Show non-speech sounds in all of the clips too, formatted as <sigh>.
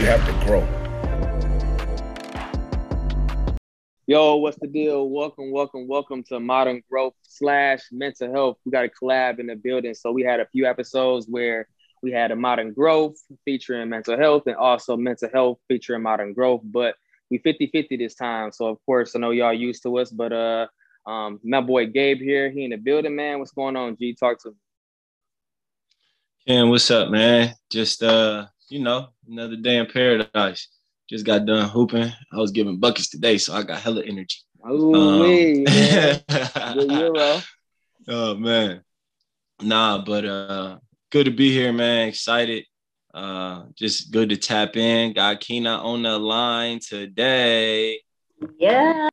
You have to grow. Yo, what's the deal? Welcome, welcome, welcome to Modern Growth slash Mental Health. We got a collab in the building. So we had a few episodes where we had a Modern Growth featuring mental health and also mental health featuring modern growth. But we 50-50 this time. So of course, I know y'all used to us, but uh um my boy Gabe here, he in the building, man. What's going on? G, talk to me. Ken, what's up, man? Just uh, you know, another day in paradise. Just got done hooping. I was giving buckets today, so I got hella energy. Oh, um, <laughs> man. Good <laughs> Oh man. Nah, but uh good to be here, man. Excited. Uh just good to tap in. Got Keena on the line today. Yeah.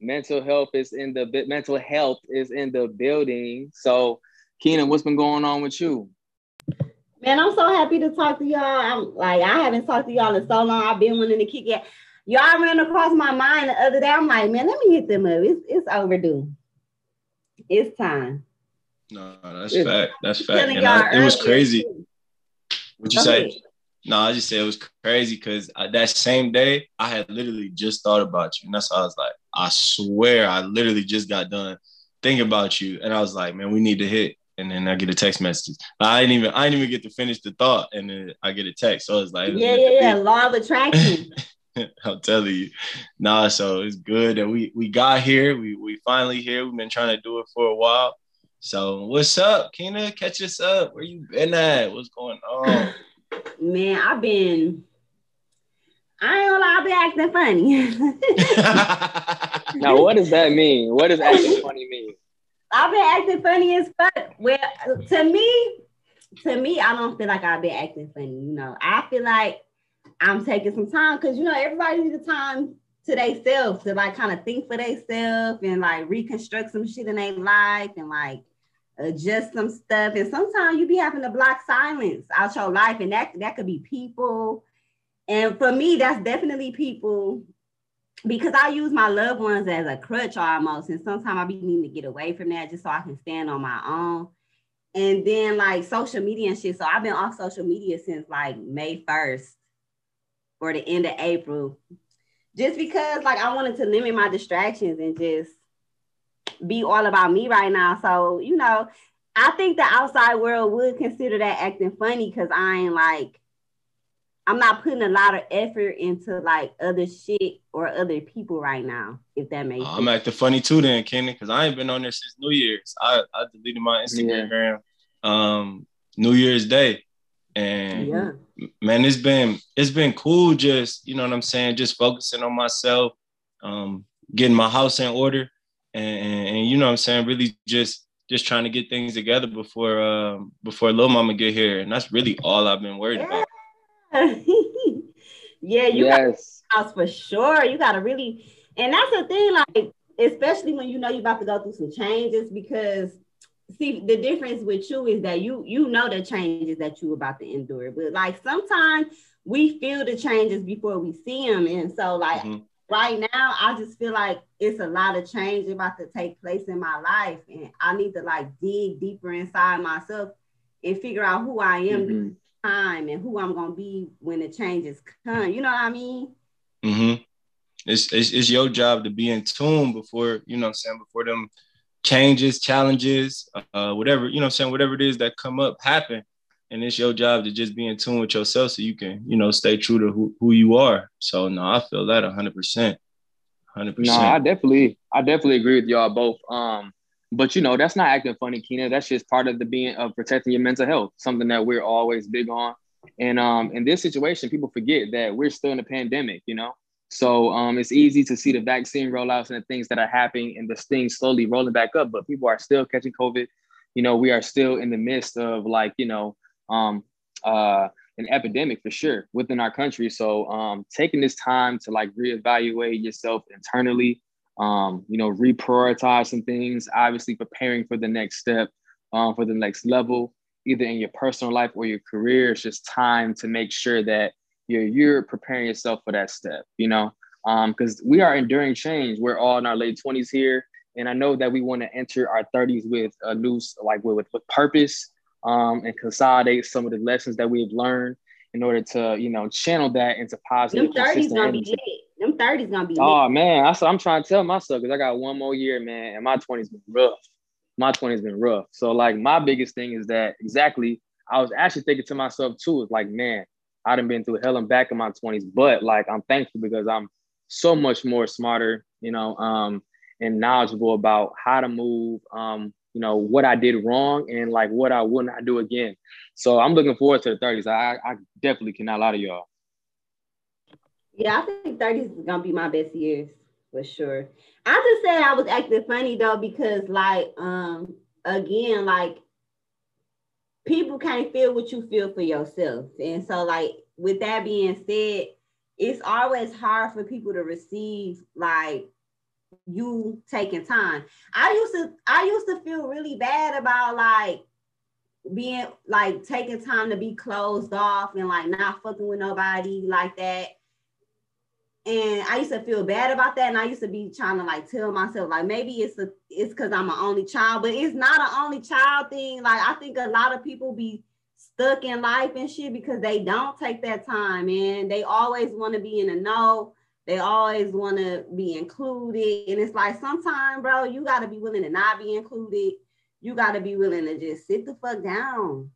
Mental health is in the mental health is in the building. So Keenan, what's been going on with you? Man, I'm so happy to talk to y'all. I'm like, I haven't talked to y'all in so long. I've been wanting to kick it. Y'all ran across my mind the other day. I'm like, man, let me hit them up. It's it's overdue. It's time. No, that's it's, fact. That's fact. And I, it was crazy. What you say? No, I just said it was crazy because that same day I had literally just thought about you, and that's why I was like, I swear, I literally just got done thinking about you, and I was like, man, we need to hit and then I get a text message. I didn't even I didn't even get to finish the thought, and then I get a text. So it's like yeah, yeah, yeah, law of attraction. <laughs> I'm telling you, nah. So it's good that we we got here. We we finally here. We've been trying to do it for a while. So what's up, Keena? Catch us up. Where you been at? What's going on? <laughs> <laughs> Man, I've been. I ain't gonna lie, I've been acting funny. now, what does that mean? What does acting funny mean? I've been acting funny as fuck. Well, to me, to me, I don't feel like I've been acting funny. You know, I feel like I'm taking some time because you know everybody needs the time to themselves to like kind of think for themselves and like reconstruct some shit in their life and like adjust some stuff. And sometimes you be having to block silence out your life, and that that could be people. And for me, that's definitely people because I use my loved ones as a crutch almost. And sometimes I be needing to get away from that just so I can stand on my own. And then like social media and shit. So I've been off social media since like May 1st or the end of April. Just because like I wanted to limit my distractions and just be all about me right now. So, you know, I think the outside world would consider that acting funny because I ain't like I'm not putting a lot of effort into like other shit or other people right now, if that makes sense. I'm acting funny too then, Kenny, because I ain't been on there since New Year's. I, I deleted my Instagram yeah. um New Year's Day. And yeah. man, it's been it's been cool just, you know what I'm saying, just focusing on myself, um, getting my house in order and, and, you know what I'm saying, really just just trying to get things together before um before little mama get here. And that's really all I've been worried yeah. about. <laughs> yeah, you yes. got house for sure. You gotta really, and that's the thing, like, especially when you know you're about to go through some changes, because see the difference with you is that you you know the changes that you about to endure. But like sometimes we feel the changes before we see them. And so like mm-hmm. right now, I just feel like it's a lot of change about to take place in my life. And I need to like dig deeper inside myself and figure out who I am mm-hmm time and who I'm gonna be when the changes come. You know what I mean? Mm-hmm. It's, it's it's your job to be in tune before you know I'm saying before them changes, challenges, uh, whatever you know I'm saying whatever it is that come up happen, and it's your job to just be in tune with yourself so you can you know stay true to who, who you are. So no, I feel that hundred percent, hundred percent. No, I definitely I definitely agree with y'all both. Um, but you know, that's not acting funny, Keena. That's just part of the being of protecting your mental health, something that we're always big on. And um, in this situation, people forget that we're still in a pandemic, you know. So um, it's easy to see the vaccine rollouts and the things that are happening and the things slowly rolling back up, but people are still catching COVID. You know, we are still in the midst of like, you know, um, uh, an epidemic for sure within our country. So um, taking this time to like reevaluate yourself internally, um, you know, reprioritize some things, obviously preparing for the next step, um, for the next level, either in your personal life or your career. It's just time to make sure that you're, you're preparing yourself for that step, you know, because um, we are enduring change. We're all in our late 20s here. And I know that we want to enter our 30s with a new, like with, with purpose um, and consolidate some of the lessons that we've learned in order to, you know, channel that into positive. Them 30s gonna energy. be lit. Them 30s gonna be Oh man, what I'm trying to tell myself because I got one more year, man, and my 20s been rough. My 20s been rough. So like my biggest thing is that exactly I was actually thinking to myself too, it's like, man, I done been through hell and back in my 20s, but like I'm thankful because I'm so much more smarter, you know, um, and knowledgeable about how to move, um, you know, what I did wrong and like what I would not do again. So I'm looking forward to the 30s. I, I definitely cannot lie to y'all. Yeah, I think 30s is gonna be my best years for sure. I just said I was acting funny though because like um again like people can't feel what you feel for yourself. And so like with that being said, it's always hard for people to receive like you taking time. I used to I used to feel really bad about like being like taking time to be closed off and like not fucking with nobody like that. And I used to feel bad about that. And I used to be trying to like tell myself, like maybe it's a it's because I'm an only child, but it's not an only child thing. Like I think a lot of people be stuck in life and shit because they don't take that time and they always want to be in the know. They always want to be included. And it's like sometimes, bro, you got to be willing to not be included. You got to be willing to just sit the fuck down.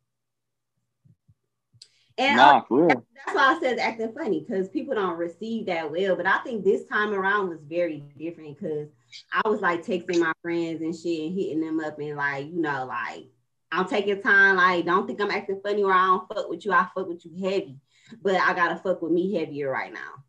And nah, uh, that's why I said acting funny because people don't receive that well. But I think this time around was very different because I was like texting my friends and shit and hitting them up and like, you know, like I'm taking time. Like, don't think I'm acting funny or I don't fuck with you. I fuck with you heavy, but I gotta fuck with me heavier right now.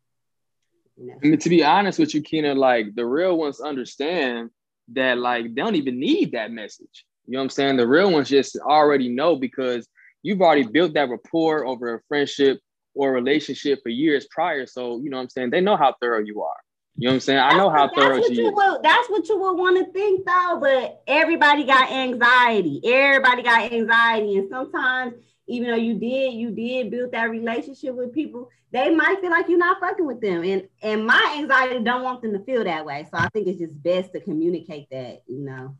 You know? I mean, to be honest with you, Keena, like the real ones understand that like they don't even need that message. You know what I'm saying? The real ones just already know because you've already built that rapport over a friendship or a relationship for years prior. So, you know what I'm saying? They know how thorough you are. You know what I'm saying? I know how thorough she is. Will, that's what you would want to think though, but everybody got anxiety. Everybody got anxiety. And sometimes, even though you did, you did build that relationship with people, they might feel like you're not fucking with them. And and my anxiety don't want them to feel that way. So I think it's just best to communicate that, you know.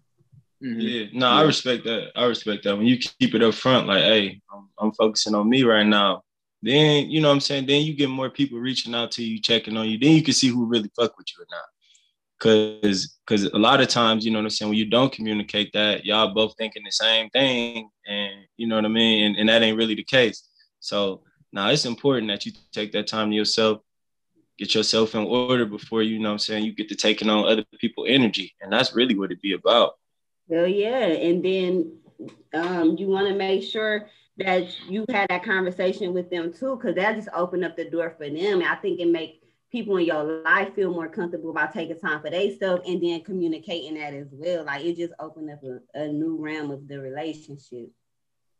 Mm-hmm. Yeah, no, I respect that. I respect that. When you keep it up front, like, hey, I'm, I'm focusing on me right now then you know what I'm saying. Then you get more people reaching out to you, checking on you. Then you can see who really fuck with you or not. Cause, cause a lot of times, you know what I'm saying, when you don't communicate that, y'all both thinking the same thing, and you know what I mean, and, and that ain't really the case. So now it's important that you take that time to yourself, get yourself in order before you know what I'm saying you get to taking on other people' energy, and that's really what it be about. Well, yeah, and then um, you want to make sure that you had that conversation with them too, because that just opened up the door for them. And I think it make people in your life feel more comfortable about taking time for their stuff and then communicating that as well. Like it just opened up a, a new realm of the relationship.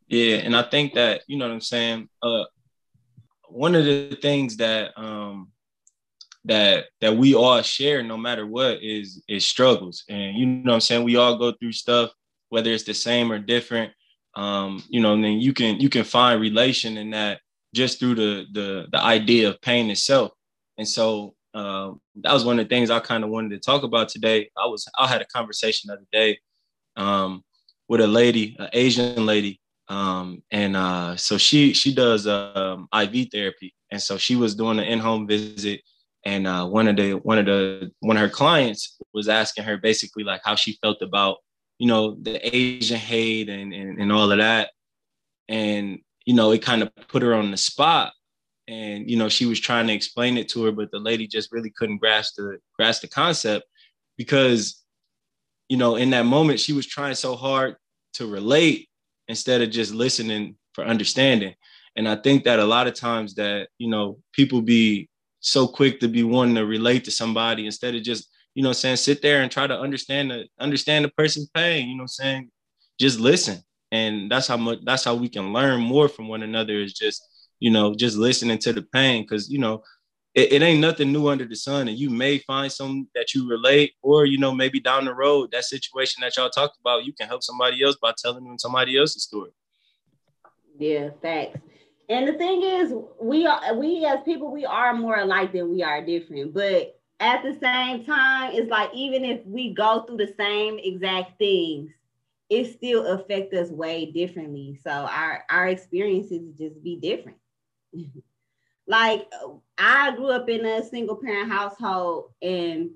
Yeah, and I think that you know what I'm saying. Uh, one of the things that um that that we all share, no matter what, is is struggles, and you know what I'm saying. We all go through stuff, whether it's the same or different um, you know, and then you can you can find relation in that just through the the the idea of pain itself. And so uh, that was one of the things I kind of wanted to talk about today. I was I had a conversation the other day um, with a lady, an Asian lady, um, and uh, so she she does um, IV therapy, and so she was doing an in-home visit, and uh, one of the one of the one of her clients was asking her basically like how she felt about you know, the Asian hate and, and, and all of that. And, you know, it kind of put her on the spot. And, you know, she was trying to explain it to her, but the lady just really couldn't grasp the grasp the concept because, you know, in that moment she was trying so hard to relate instead of just listening for understanding. And I think that a lot of times that, you know, people be so quick to be wanting to relate to somebody instead of just you know saying, sit there and try to understand the understand the person's pain, you know saying? Just listen. And that's how much that's how we can learn more from one another is just, you know, just listening to the pain. Cause you know, it, it ain't nothing new under the sun. And you may find some that you relate, or you know, maybe down the road, that situation that y'all talked about, you can help somebody else by telling them somebody else's story. Yeah, facts. And the thing is, we are we as people, we are more alike than we are different. But at the same time, it's like even if we go through the same exact things, it still affect us way differently. So our our experiences just be different. <laughs> like I grew up in a single parent household and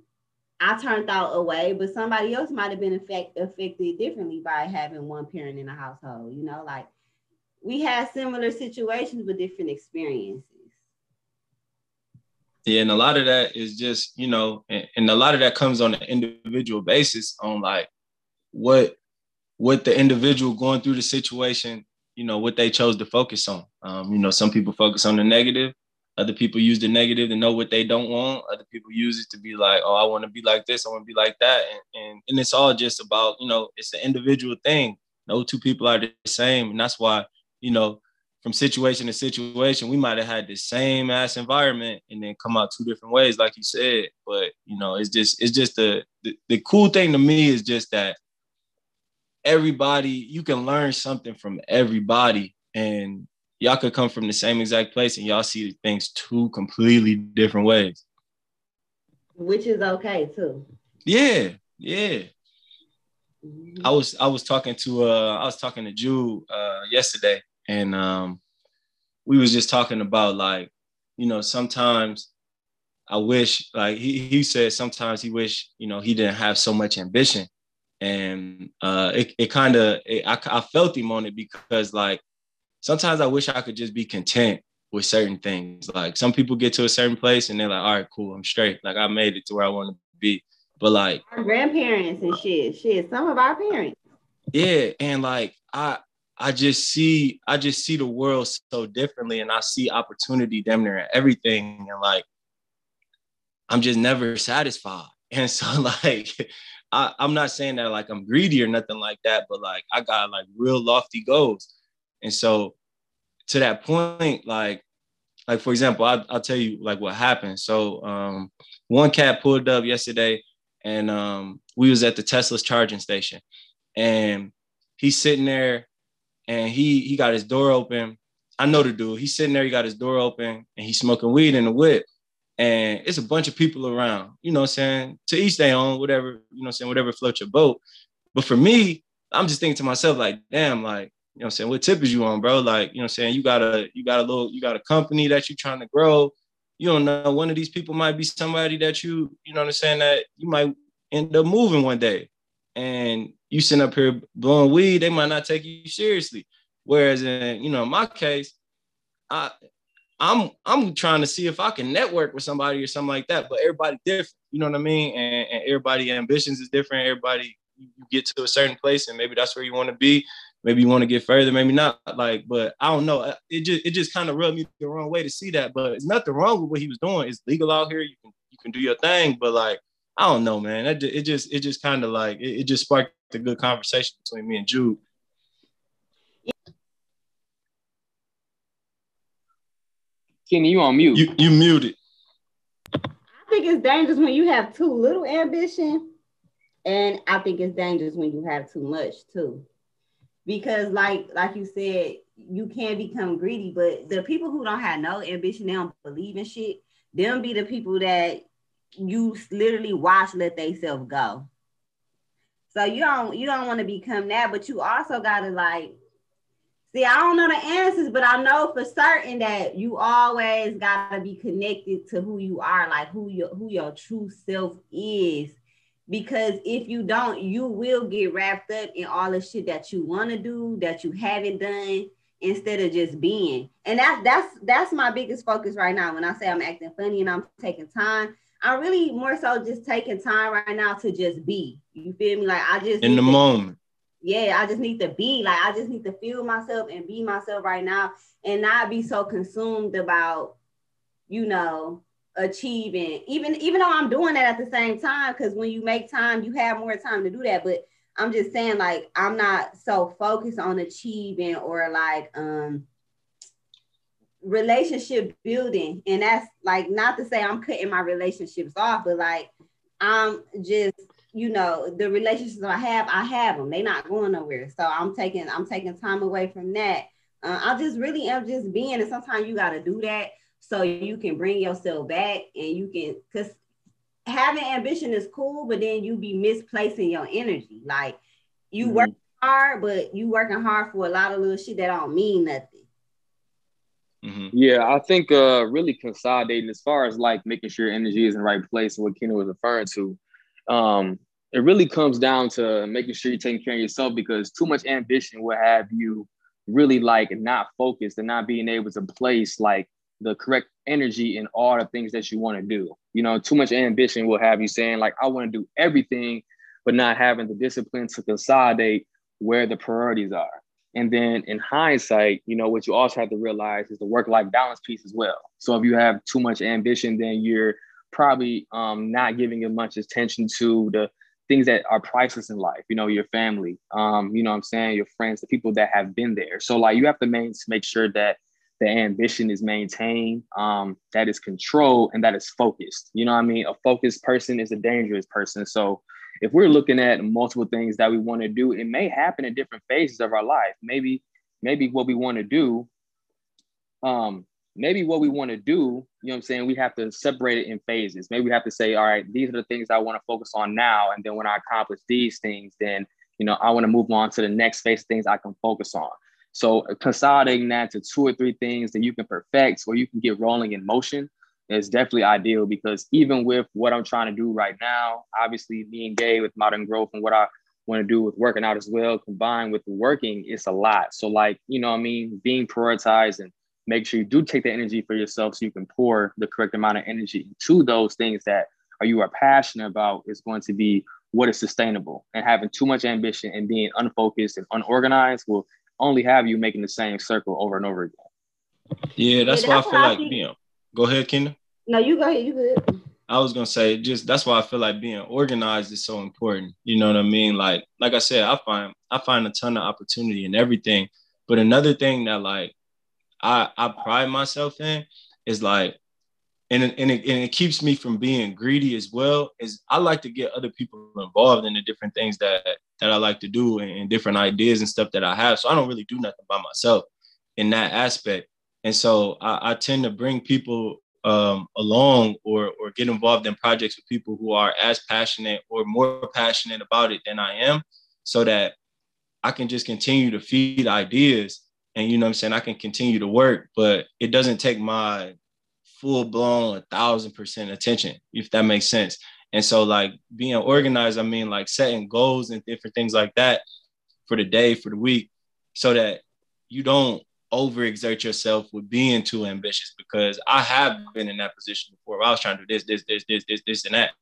I turned out away, but somebody else might have been affect, affected differently by having one parent in a household. You know, like we had similar situations with different experiences. Yeah, and a lot of that is just, you know, and, and a lot of that comes on an individual basis on like what what the individual going through the situation, you know, what they chose to focus on. Um, you know, some people focus on the negative, other people use the negative to know what they don't want. Other people use it to be like, oh, I want to be like this, I want to be like that. And, and, and it's all just about, you know, it's an individual thing. No two people are the same. And that's why, you know, from situation to situation, we might have had the same ass environment and then come out two different ways, like you said. But you know, it's just it's just the, the the cool thing to me is just that everybody you can learn something from everybody, and y'all could come from the same exact place and y'all see things two completely different ways. Which is okay too. Yeah, yeah. Mm-hmm. I was I was talking to uh I was talking to Jude uh yesterday and um, we was just talking about like, you know, sometimes I wish like he he said sometimes he wish you know he didn't have so much ambition, and uh, it it kind of I I felt him on it because like sometimes I wish I could just be content with certain things. Like some people get to a certain place and they're like, all right, cool, I'm straight. Like I made it to where I want to be. But like our grandparents and shit, shit, some of our parents. Yeah, and like I I just see I just see the world so differently and I see opportunity damn near everything and like I'm just never satisfied. <laughs> And so like <laughs> I, I'm not saying that like I'm greedy or nothing like that, but like I got like real lofty goals. And so to that point, like like for example, I, I'll tell you like what happened. So um one cat pulled up yesterday and um we was at the Tesla's charging station and he's sitting there and he he got his door open. I know the dude. He's sitting there. He got his door open, and he's smoking weed in the whip. And it's a bunch of people around. You know what I'm saying? To each their own, whatever. You know what I'm saying? Whatever floats your boat. But for me, I'm just thinking to myself, like, damn, like, you know what I'm saying? What tip is you on, bro? Like, you know what I'm saying? You got a you got a little you got a company that you're trying to grow. You don't know one of these people might be somebody that you, you know what I'm saying, that you might end up moving one day. And you sitting up here blowing weed, they might not take you seriously. Whereas in, you know, my case, I I'm I'm trying to see if I can network with somebody or something like that. But everybody different, you know what I mean? And, and everybody ambitions is different. Everybody you get to a certain place and maybe that's where you want to be. Maybe you want to get further, maybe not. Like, but I don't know. It just it just kind of rubbed me the wrong way to see that. But it's nothing wrong with what he was doing. It's legal out here. You can you can do your thing. But like, I don't know, man. It, it just it just kind of like it, it just sparked a good conversation between me and Jude. Kenny, you on mute. You you muted. I think it's dangerous when you have too little ambition, and I think it's dangerous when you have too much too. Because like like you said, you can become greedy, but the people who don't have no ambition, they don't believe in shit, them be the people that you literally watch let they self go. So you don't you don't want to become that, but you also gotta like see. I don't know the answers, but I know for certain that you always gotta be connected to who you are, like who your who your true self is. Because if you don't, you will get wrapped up in all the shit that you want to do that you haven't done instead of just being. And that's that's that's my biggest focus right now. When I say I'm acting funny and I'm taking time, I'm really more so just taking time right now to just be. You feel me? Like I just in the to, moment. Yeah, I just need to be. Like I just need to feel myself and be myself right now and not be so consumed about, you know, achieving. Even even though I'm doing that at the same time, because when you make time, you have more time to do that. But I'm just saying, like, I'm not so focused on achieving or like um relationship building and that's like not to say i'm cutting my relationships off but like i'm just you know the relationships i have i have them they're not going nowhere so i'm taking i'm taking time away from that uh, i just really am just being and sometimes you got to do that so you can bring yourself back and you can because having ambition is cool but then you be misplacing your energy like you mm-hmm. work hard but you working hard for a lot of little shit that don't mean nothing Mm-hmm. Yeah, I think uh, really consolidating as far as like making sure your energy is in the right place and what Keena was referring to. Um, it really comes down to making sure you're taking care of yourself because too much ambition will have you really like not focused and not being able to place like the correct energy in all the things that you want to do. You know, too much ambition will have you saying like I want to do everything, but not having the discipline to consolidate where the priorities are. And then in hindsight, you know, what you also have to realize is the work life balance piece as well. So if you have too much ambition, then you're probably um, not giving as much attention to the things that are priceless in life, you know, your family, um, you know I'm saying, your friends, the people that have been there. So like you have to make, make sure that the ambition is maintained, um, that is controlled and that is focused. You know I mean? A focused person is a dangerous person. So if we're looking at multiple things that we want to do, it may happen in different phases of our life. Maybe, maybe what we want to do, um, maybe what we want to do, you know what I'm saying? We have to separate it in phases. Maybe we have to say, all right, these are the things I want to focus on now. And then when I accomplish these things, then, you know, I want to move on to the next phase of things I can focus on. So uh, consolidating that to two or three things that you can perfect or you can get rolling in motion is definitely ideal because even with what I'm trying to do right now, obviously being gay with modern growth and what I want to do with working out as well, combined with working, it's a lot. So like, you know I mean? Being prioritized and make sure you do take the energy for yourself so you can pour the correct amount of energy to those things that are you are passionate about is going to be what is sustainable. And having too much ambition and being unfocused and unorganized will only have you making the same circle over and over again. Yeah, that's, yeah, that's why I feel like being. Go ahead, kendra No, you go ahead. You good. I was gonna say just that's why I feel like being organized is so important. You know what I mean? Like like I said, I find I find a ton of opportunity in everything. But another thing that like I I pride myself in is like and and, it, and it keeps me from being greedy as well is I like to get other people involved in the different things that that I like to do and, and different ideas and stuff that I have. So I don't really do nothing by myself in that aspect. And so I, I tend to bring people um, along or or get involved in projects with people who are as passionate or more passionate about it than I am, so that I can just continue to feed ideas and you know what I'm saying I can continue to work, but it doesn't take my full blown a thousand percent attention, if that makes sense. And so like being organized, I mean like setting goals and different things like that for the day, for the week, so that you don't overexert yourself with being too ambitious because I have been in that position before. I was trying to do this, this, this, this, this, this, and that.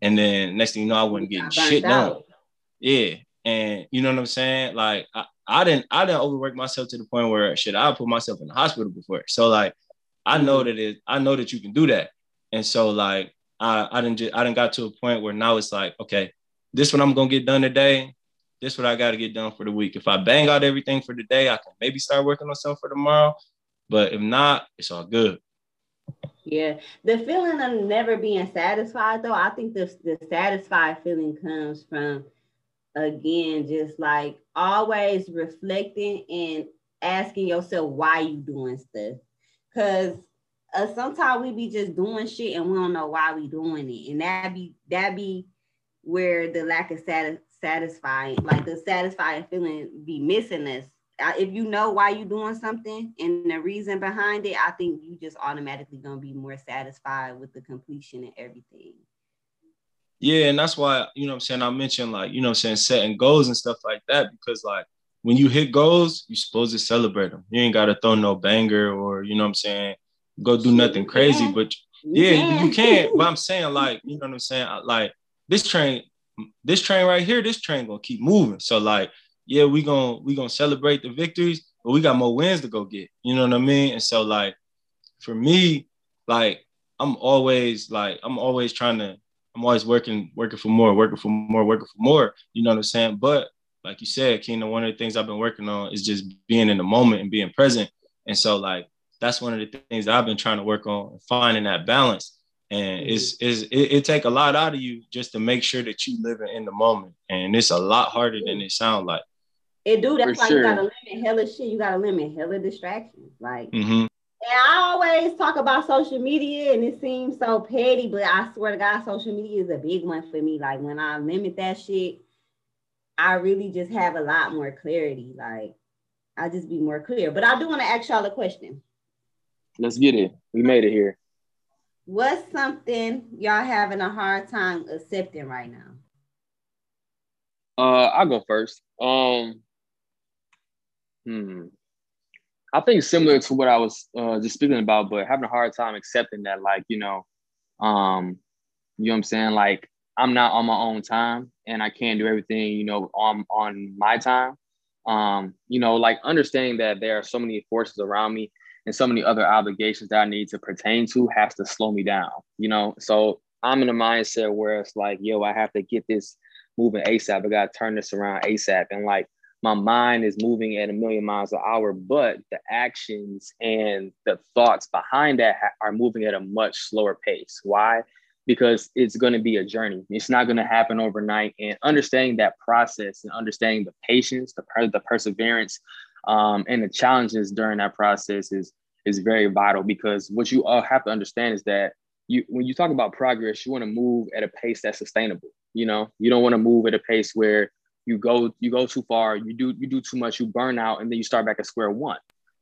And then next thing you know, I wasn't getting shit done. Yeah. And you know what I'm saying? Like I, I didn't I didn't overwork myself to the point where shit, I put myself in the hospital before. So like I know mm-hmm. that it I know that you can do that. And so like I I didn't just I didn't got to a point where now it's like, okay, this what I'm gonna get done today. This what I gotta get done for the week. If I bang out everything for the day, I can maybe start working on something for tomorrow. But if not, it's all good. Yeah, the feeling of never being satisfied, though, I think the, the satisfied feeling comes from again, just like always reflecting and asking yourself why you doing stuff. Cause uh, sometimes we be just doing shit and we don't know why we doing it. And that be that be where the lack of satis- satisfying, like the satisfying feeling be missing us. If you know why you doing something and the reason behind it, I think you just automatically gonna be more satisfied with the completion and everything. Yeah, and that's why, you know I'm saying, I mentioned like, you know I'm saying, setting goals and stuff like that, because like when you hit goals, you're supposed to celebrate them. You ain't gotta throw no banger or you know what I'm saying, go do nothing crazy. Yeah. But yeah, yeah, you can't. But I'm <laughs> saying, like, you know what I'm saying? Like this train, this train right here, this train gonna keep moving. So like, yeah, we gonna we gonna celebrate the victories, but we got more wins to go get. You know what I mean? And so like for me, like I'm always like I'm always trying to I'm always working, working for more, working for more, working for more. You know what I'm saying? But like you said, Keena, one of the things I've been working on is just being in the moment and being present. And so like that's one of the things I've been trying to work on, finding that balance. And mm-hmm. it's, it's it, it take a lot out of you just to make sure that you living in the moment. And it's a lot harder than it sounds like. It do. That's for why sure. you gotta limit hella shit. You gotta limit hella distractions. Like mm-hmm. I always talk about social media and it seems so petty, but I swear to God, social media is a big one for me. Like when I limit that shit, I really just have a lot more clarity. Like I just be more clear. But I do want to ask y'all a question. Let's get it. We made it here. What's something y'all having a hard time accepting right now? Uh, I'll go first. Um, hmm. I think similar to what I was uh, just speaking about, but having a hard time accepting that, like, you know, um, you know what I'm saying? Like, I'm not on my own time and I can't do everything, you know, on on my time. Um, you know, like understanding that there are so many forces around me and so many other obligations that I need to pertain to has to slow me down, you know. So I'm in a mindset where it's like, yo, I have to get this moving ASAP. I gotta turn this around ASAP. And like my mind is moving at a million miles an hour, but the actions and the thoughts behind that ha- are moving at a much slower pace. Why? Because it's going to be a journey. It's not going to happen overnight. And understanding that process and understanding the patience, the, per- the perseverance, um, and the challenges during that process is is very vital. Because what you all have to understand is that you when you talk about progress, you want to move at a pace that's sustainable. You know, you don't want to move at a pace where you go you go too far, you do you do too much, you burn out, and then you start back at square one.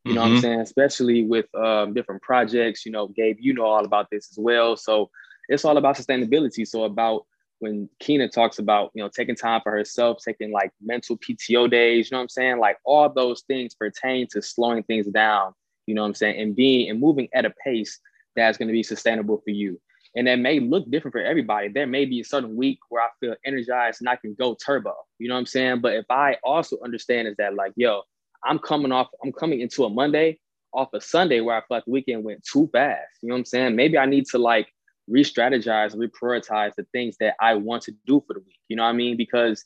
You know mm-hmm. what I'm mm-hmm. saying? Especially with um, different projects. You know, Gabe, you know all about this as well. So it's all about sustainability. So about when Keena talks about you know taking time for herself, taking like mental PTO days. You know what I'm saying? Like all those things pertain to slowing things down. You know what I'm saying? And being and moving at a pace that's going to be sustainable for you. And that may look different for everybody. There may be a certain week where I feel energized and I can go turbo. You know what I'm saying? But if I also understand is that like, yo, I'm coming off, I'm coming into a Monday off a Sunday where I feel like the weekend went too fast. You know what I'm saying? Maybe I need to like re-strategize, reprioritize the things that I want to do for the week. You know what I mean? Because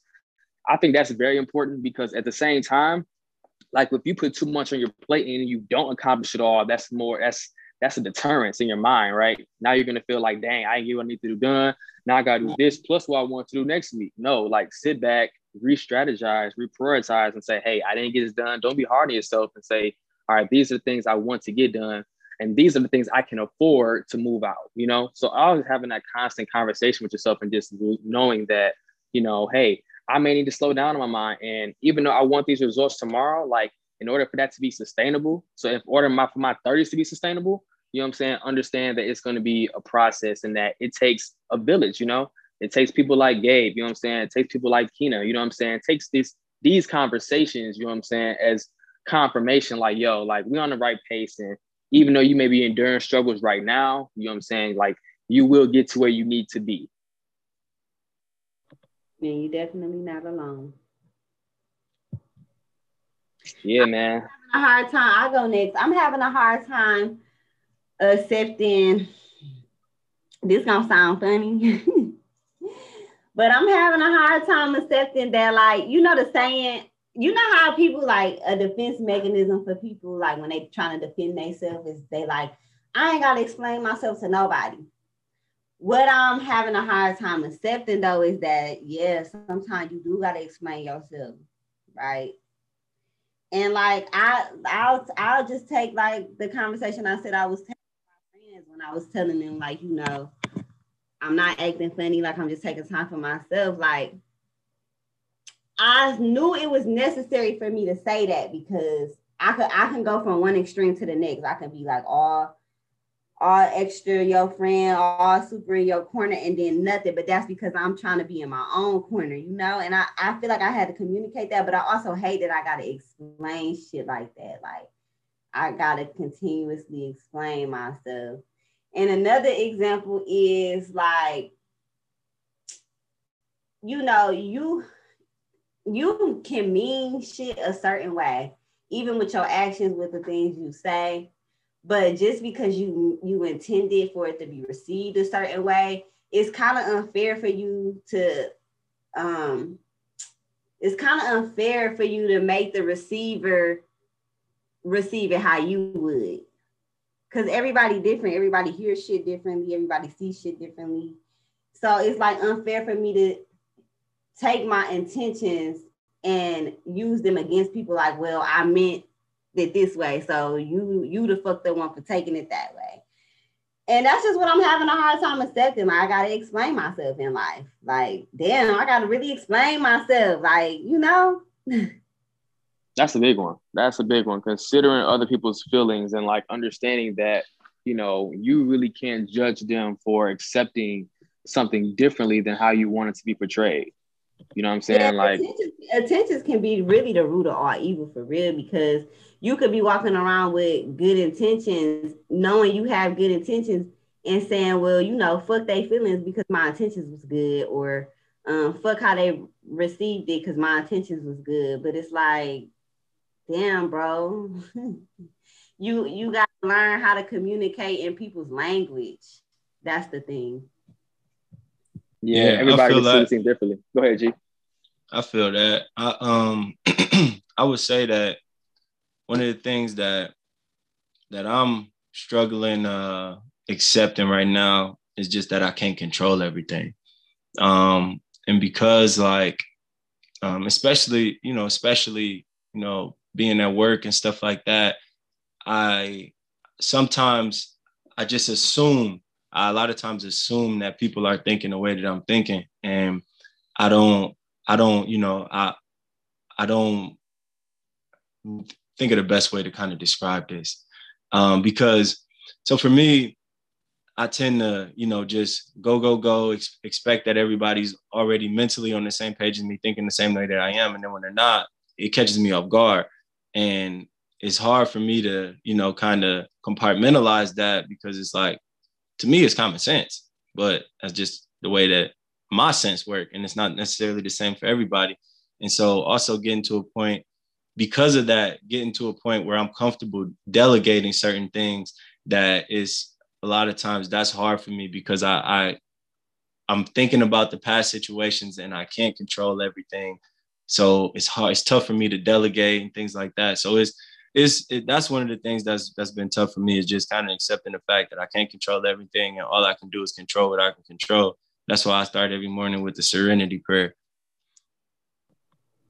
I think that's very important because at the same time, like if you put too much on your plate and you don't accomplish it all, that's more that's that's a deterrence in your mind, right? Now you're gonna feel like, dang, I ain't get what I need to do done. Now I gotta do this plus what I want to do next week. No, like sit back, re-strategize, reprioritize, and say, hey, I didn't get this done. Don't be hard on yourself and say, all right, these are the things I want to get done. And these are the things I can afford to move out, you know? So always having that constant conversation with yourself and just knowing that, you know, hey, I may need to slow down in my mind. And even though I want these results tomorrow, like in order for that to be sustainable, so in order my for my 30s to be sustainable, you know what I'm saying? Understand that it's going to be a process and that it takes a village, you know? It takes people like Gabe, you know what I'm saying? It takes people like Keena, you know what I'm saying? It takes this these conversations, you know what I'm saying, as confirmation, like, yo, like we on the right pace. And even though you may be enduring struggles right now, you know what I'm saying? Like you will get to where you need to be. And you're definitely not alone. Yeah, man. a hard time. I'll go next. I'm having a hard time accepting this gonna sound funny. <laughs> but I'm having a hard time accepting that, like, you know, the saying, you know how people like a defense mechanism for people, like when they trying to defend themselves, is they like, I ain't gotta explain myself to nobody. What I'm having a hard time accepting though is that, yeah, sometimes you do gotta explain yourself, right? And like I, I'll, I'll just take like the conversation I said I was taking when I was telling them, like, you know, I'm not acting funny, like I'm just taking time for myself. Like, I knew it was necessary for me to say that because I could I can go from one extreme to the next. I can be like all all extra your friend, all super in your corner, and then nothing. But that's because I'm trying to be in my own corner, you know. And I, I feel like I had to communicate that, but I also hate that I gotta explain shit like that. Like I gotta continuously explain myself. And another example is like, you know, you you can mean shit a certain way, even with your actions, with the things you say. But just because you you intended for it to be received a certain way, it's kind of unfair for you to um it's kind of unfair for you to make the receiver receive it how you would because everybody different. Everybody hears shit differently. Everybody sees shit differently. So it's like unfair for me to take my intentions and use them against people. Like, well, I meant it this way, so you you the fuck the one for taking it that way. And that's just what I'm having a hard time accepting. Like, I gotta explain myself in life. Like, damn, I gotta really explain myself. Like, you know. <laughs> That's a big one. That's a big one. Considering other people's feelings and like understanding that, you know, you really can't judge them for accepting something differently than how you want it to be portrayed. You know what I'm saying? Yeah, like attentions can be really the root of all evil for real because you could be walking around with good intentions, knowing you have good intentions, and saying, well, you know, fuck their feelings because my intentions was good, or um, fuck how they received it because my intentions was good. But it's like, damn, bro, <laughs> you you got to learn how to communicate in people's language. That's the thing. Yeah, yeah everybody sees things differently. Go ahead, G. I feel that. I um <clears throat> I would say that one of the things that that I'm struggling uh accepting right now is just that I can't control everything. Um and because like um especially, you know, especially, you know, being at work and stuff like that, I sometimes I just assume I a lot of times assume that people are thinking the way that I'm thinking, and I don't, I don't, you know, I, I don't think of the best way to kind of describe this, um, because so for me, I tend to, you know, just go, go, go, ex- expect that everybody's already mentally on the same page as me, thinking the same way that I am, and then when they're not, it catches me off guard, and it's hard for me to, you know, kind of compartmentalize that because it's like to me it's common sense, but that's just the way that my sense work, and it's not necessarily the same for everybody. And so also getting to a point because of that, getting to a point where I'm comfortable delegating certain things that is a lot of times that's hard for me because I, I I'm thinking about the past situations and I can't control everything. So it's hard, it's tough for me to delegate and things like that. So it's it's it, that's one of the things that's that's been tough for me is just kind of accepting the fact that I can't control everything and all I can do is control what I can control. That's why I start every morning with the serenity prayer.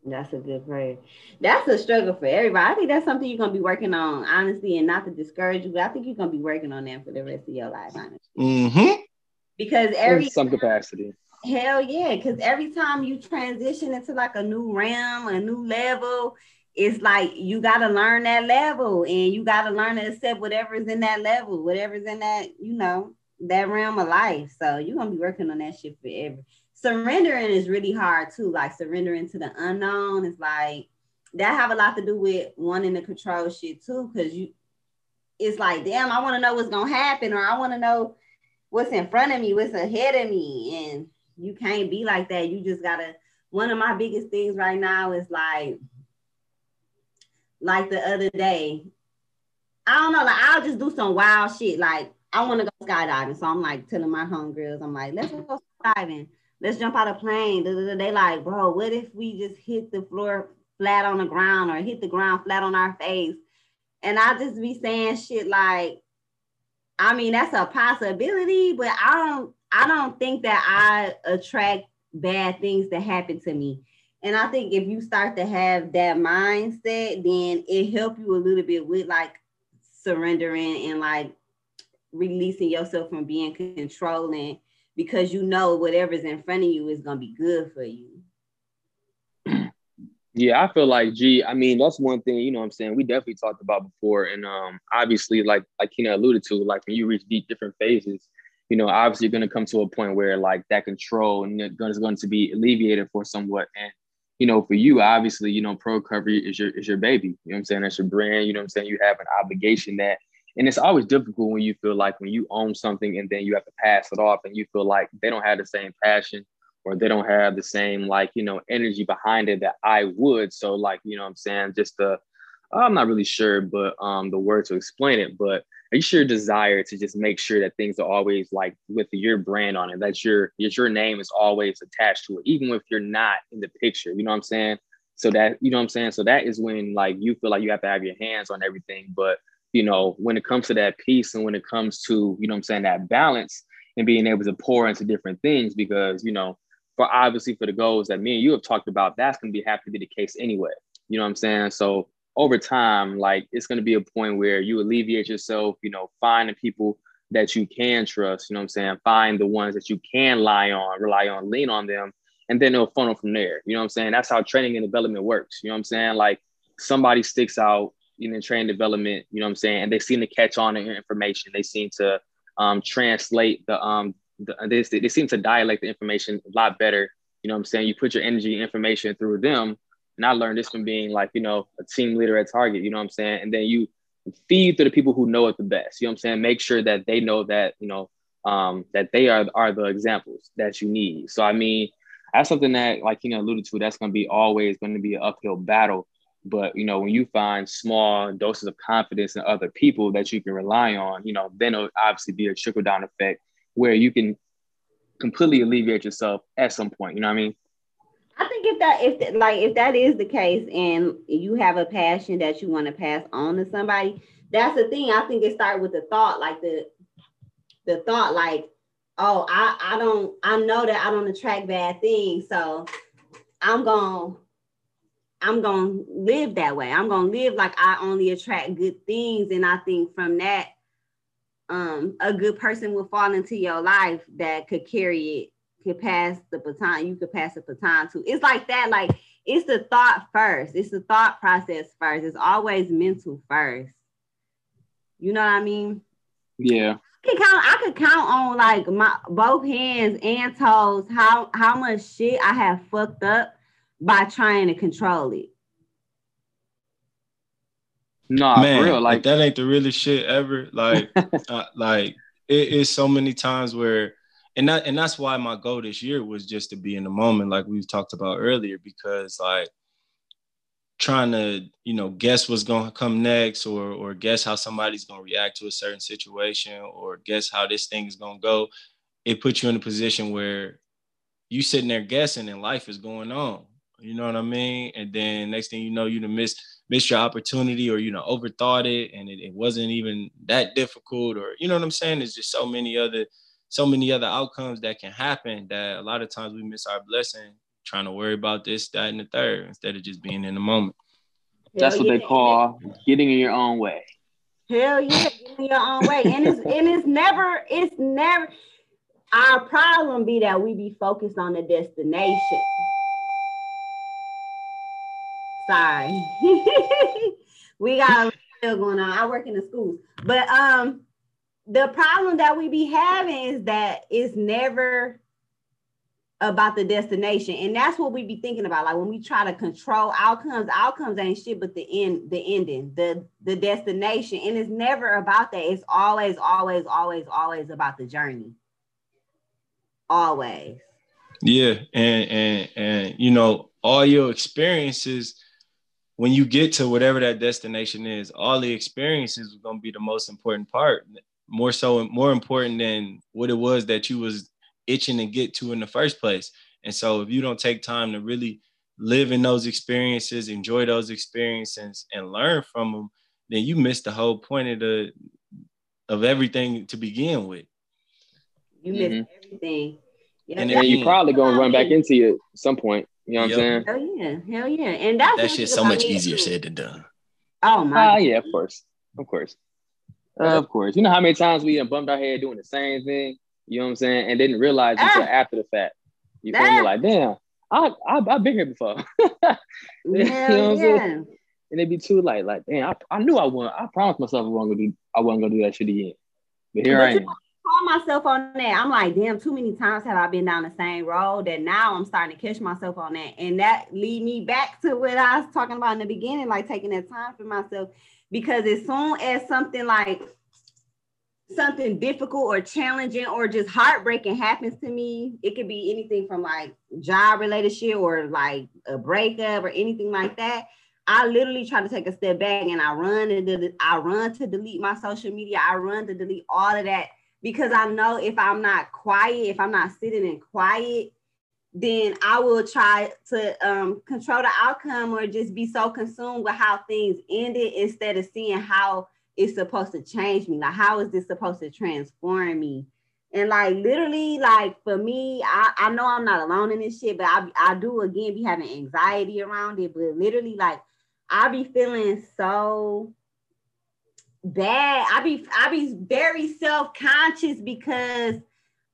That's a good prayer. That's a struggle for everybody. I think that's something you're gonna be working on, honestly, and not to discourage you, but I think you're gonna be working on that for the rest of your life, honestly. Mm-hmm. Because every In some capacity. Hell yeah, because every time you transition into like a new realm, a new level, it's like you got to learn that level and you got to learn to accept whatever's in that level, whatever's in that, you know, that realm of life. So you're to be working on that shit forever. Surrendering is really hard too. Like surrendering to the unknown is like that have a lot to do with wanting to control shit too. Cause you, it's like, damn, I want to know what's to happen or I want to know what's in front of me, what's ahead of me. And you can't be like that. You just got to, one of my biggest things right now is like, like the other day. I don't know, like I'll just do some wild shit. Like I want to go skydiving. So I'm like telling my homegirls, I'm like, let's go skydiving. Let's jump out of plane. They like, bro, what if we just hit the floor flat on the ground or hit the ground flat on our face? And I just be saying shit like, I mean, that's a possibility, but I don't I don't think that I attract bad things that happen to me. And I think if you start to have that mindset, then it help you a little bit with like surrendering and like releasing yourself from being controlling because you know whatever's in front of you is gonna be good for you. Yeah, I feel like gee, I mean, that's one thing, you know what I'm saying? We definitely talked about before. And um, obviously, like like Keena alluded to, like when you reach deep different phases, you know, obviously you're gonna come to a point where like that control and is going to be alleviated for somewhat. And you know, for you, obviously, you know, pro recovery is your is your baby. You know what I'm saying? That's your brand. You know what I'm saying? You have an obligation that, and it's always difficult when you feel like when you own something and then you have to pass it off and you feel like they don't have the same passion or they don't have the same like, you know, energy behind it that I would. So like, you know what I'm saying? Just the I'm not really sure, but um the word to explain it, but are you sure desire to just make sure that things are always like with your brand on it that your your name is always attached to it even if you're not in the picture you know what i'm saying? So that you know what i'm saying? So that is when like you feel like you have to have your hands on everything but you know when it comes to that piece and when it comes to you know i'm saying that balance and being able to pour into different things because you know for obviously for the goals that me and you have talked about that's going to be have to be the case anyway you know what i'm saying? So over time, like it's going to be a point where you alleviate yourself, you know, finding people that you can trust, you know what I'm saying? Find the ones that you can lie on, rely on, lean on them, and then it'll funnel from there. You know what I'm saying? That's how training and development works. You know what I'm saying? Like somebody sticks out you know, training development, you know what I'm saying? And they seem to catch on to information. They seem to um, translate the, um, the they, they seem to dialect the information a lot better. You know what I'm saying? You put your energy information through them. And I learned this from being like, you know, a team leader at Target, you know what I'm saying? And then you feed to the people who know it the best. You know what I'm saying? Make sure that they know that, you know, um, that they are, are the examples that you need. So, I mean, that's something that, like you know, alluded to, that's going to be always going to be an uphill battle but you know, when you find small doses of confidence in other people that you can rely on, you know, then it'll obviously be a trickle down effect where you can completely alleviate yourself at some point. You know what I mean? I think if that if like if that is the case and you have a passion that you want to pass on to somebody, that's the thing. I think it starts with the thought, like the the thought, like, oh, I I don't I know that I don't attract bad things, so I'm gonna I'm gonna live that way. I'm gonna live like I only attract good things. And I think from that, um, a good person will fall into your life that could carry it, could pass the baton. You could pass the baton to. It's like that. Like it's the thought first. It's the thought process first. It's always mental first. You know what I mean? Yeah. I could count. I could count on like my both hands and toes how how much shit I have fucked up by trying to control it. No, nah, man, real, like that ain't the realest shit ever. Like, <laughs> uh, like it is so many times where, and that and that's why my goal this year was just to be in the moment, like we talked about earlier, because like trying to you know guess what's going to come next or or guess how somebody's going to react to a certain situation or guess how this thing is going to go it puts you in a position where you sitting there guessing and life is going on you know what I mean? And then next thing you know, you miss miss your opportunity or you know overthought it, and it, it wasn't even that difficult, or you know what I'm saying? There's just so many other so many other outcomes that can happen that a lot of times we miss our blessing trying to worry about this, that, and the third instead of just being in the moment. That's Hell what yeah. they call getting in your own way. Hell yeah, getting in your own way. And it's and it's never, it's never our problem be that we be focused on the destination. Sorry. <laughs> we got a still going on. I work in the schools. But um the problem that we be having is that it's never about the destination. And that's what we be thinking about. Like when we try to control outcomes, outcomes ain't shit but the end, the ending, the the destination. And it's never about that. It's always, always, always, always about the journey. Always. Yeah. And and and you know, all your experiences when you get to whatever that destination is, all the experiences are going to be the most important part, more so, more important than what it was that you was itching to get to in the first place. And so, if you don't take time to really live in those experiences, enjoy those experiences, and learn from them, then you miss the whole point of the of everything to begin with. You miss mm-hmm. everything. and then you probably gonna run back into it at some point. You know what yep. I'm saying? Hell yeah, hell yeah. And that's that shit's so much easier too. said than done. Oh my. Uh, yeah, of course, of course, of course. You know how many times we bumped our head doing the same thing. You know what I'm saying? And didn't realize ah. until after the fact. You feel me? Like, damn, I, I I've been here before. yeah, <laughs> you know yeah. And it'd be too like, like, damn, I, I knew I wasn't. I promised myself I wasn't gonna do. I wasn't gonna do that shit again. But here but I am call myself on that. I'm like, damn, too many times have I been down the same road that now I'm starting to catch myself on that. And that lead me back to what I was talking about in the beginning, like taking that time for myself. Because as soon as something like something difficult or challenging or just heartbreaking happens to me, it could be anything from like job related shit or like a breakup or anything like that. I literally try to take a step back and I run and I run to delete my social media. I run to delete all of that because I know if I'm not quiet, if I'm not sitting in quiet, then I will try to um, control the outcome or just be so consumed with how things ended instead of seeing how it's supposed to change me. Like, how is this supposed to transform me? And like literally, like for me, I, I know I'm not alone in this shit, but I, I do again be having anxiety around it. But literally, like I be feeling so bad. I be I be very self-conscious because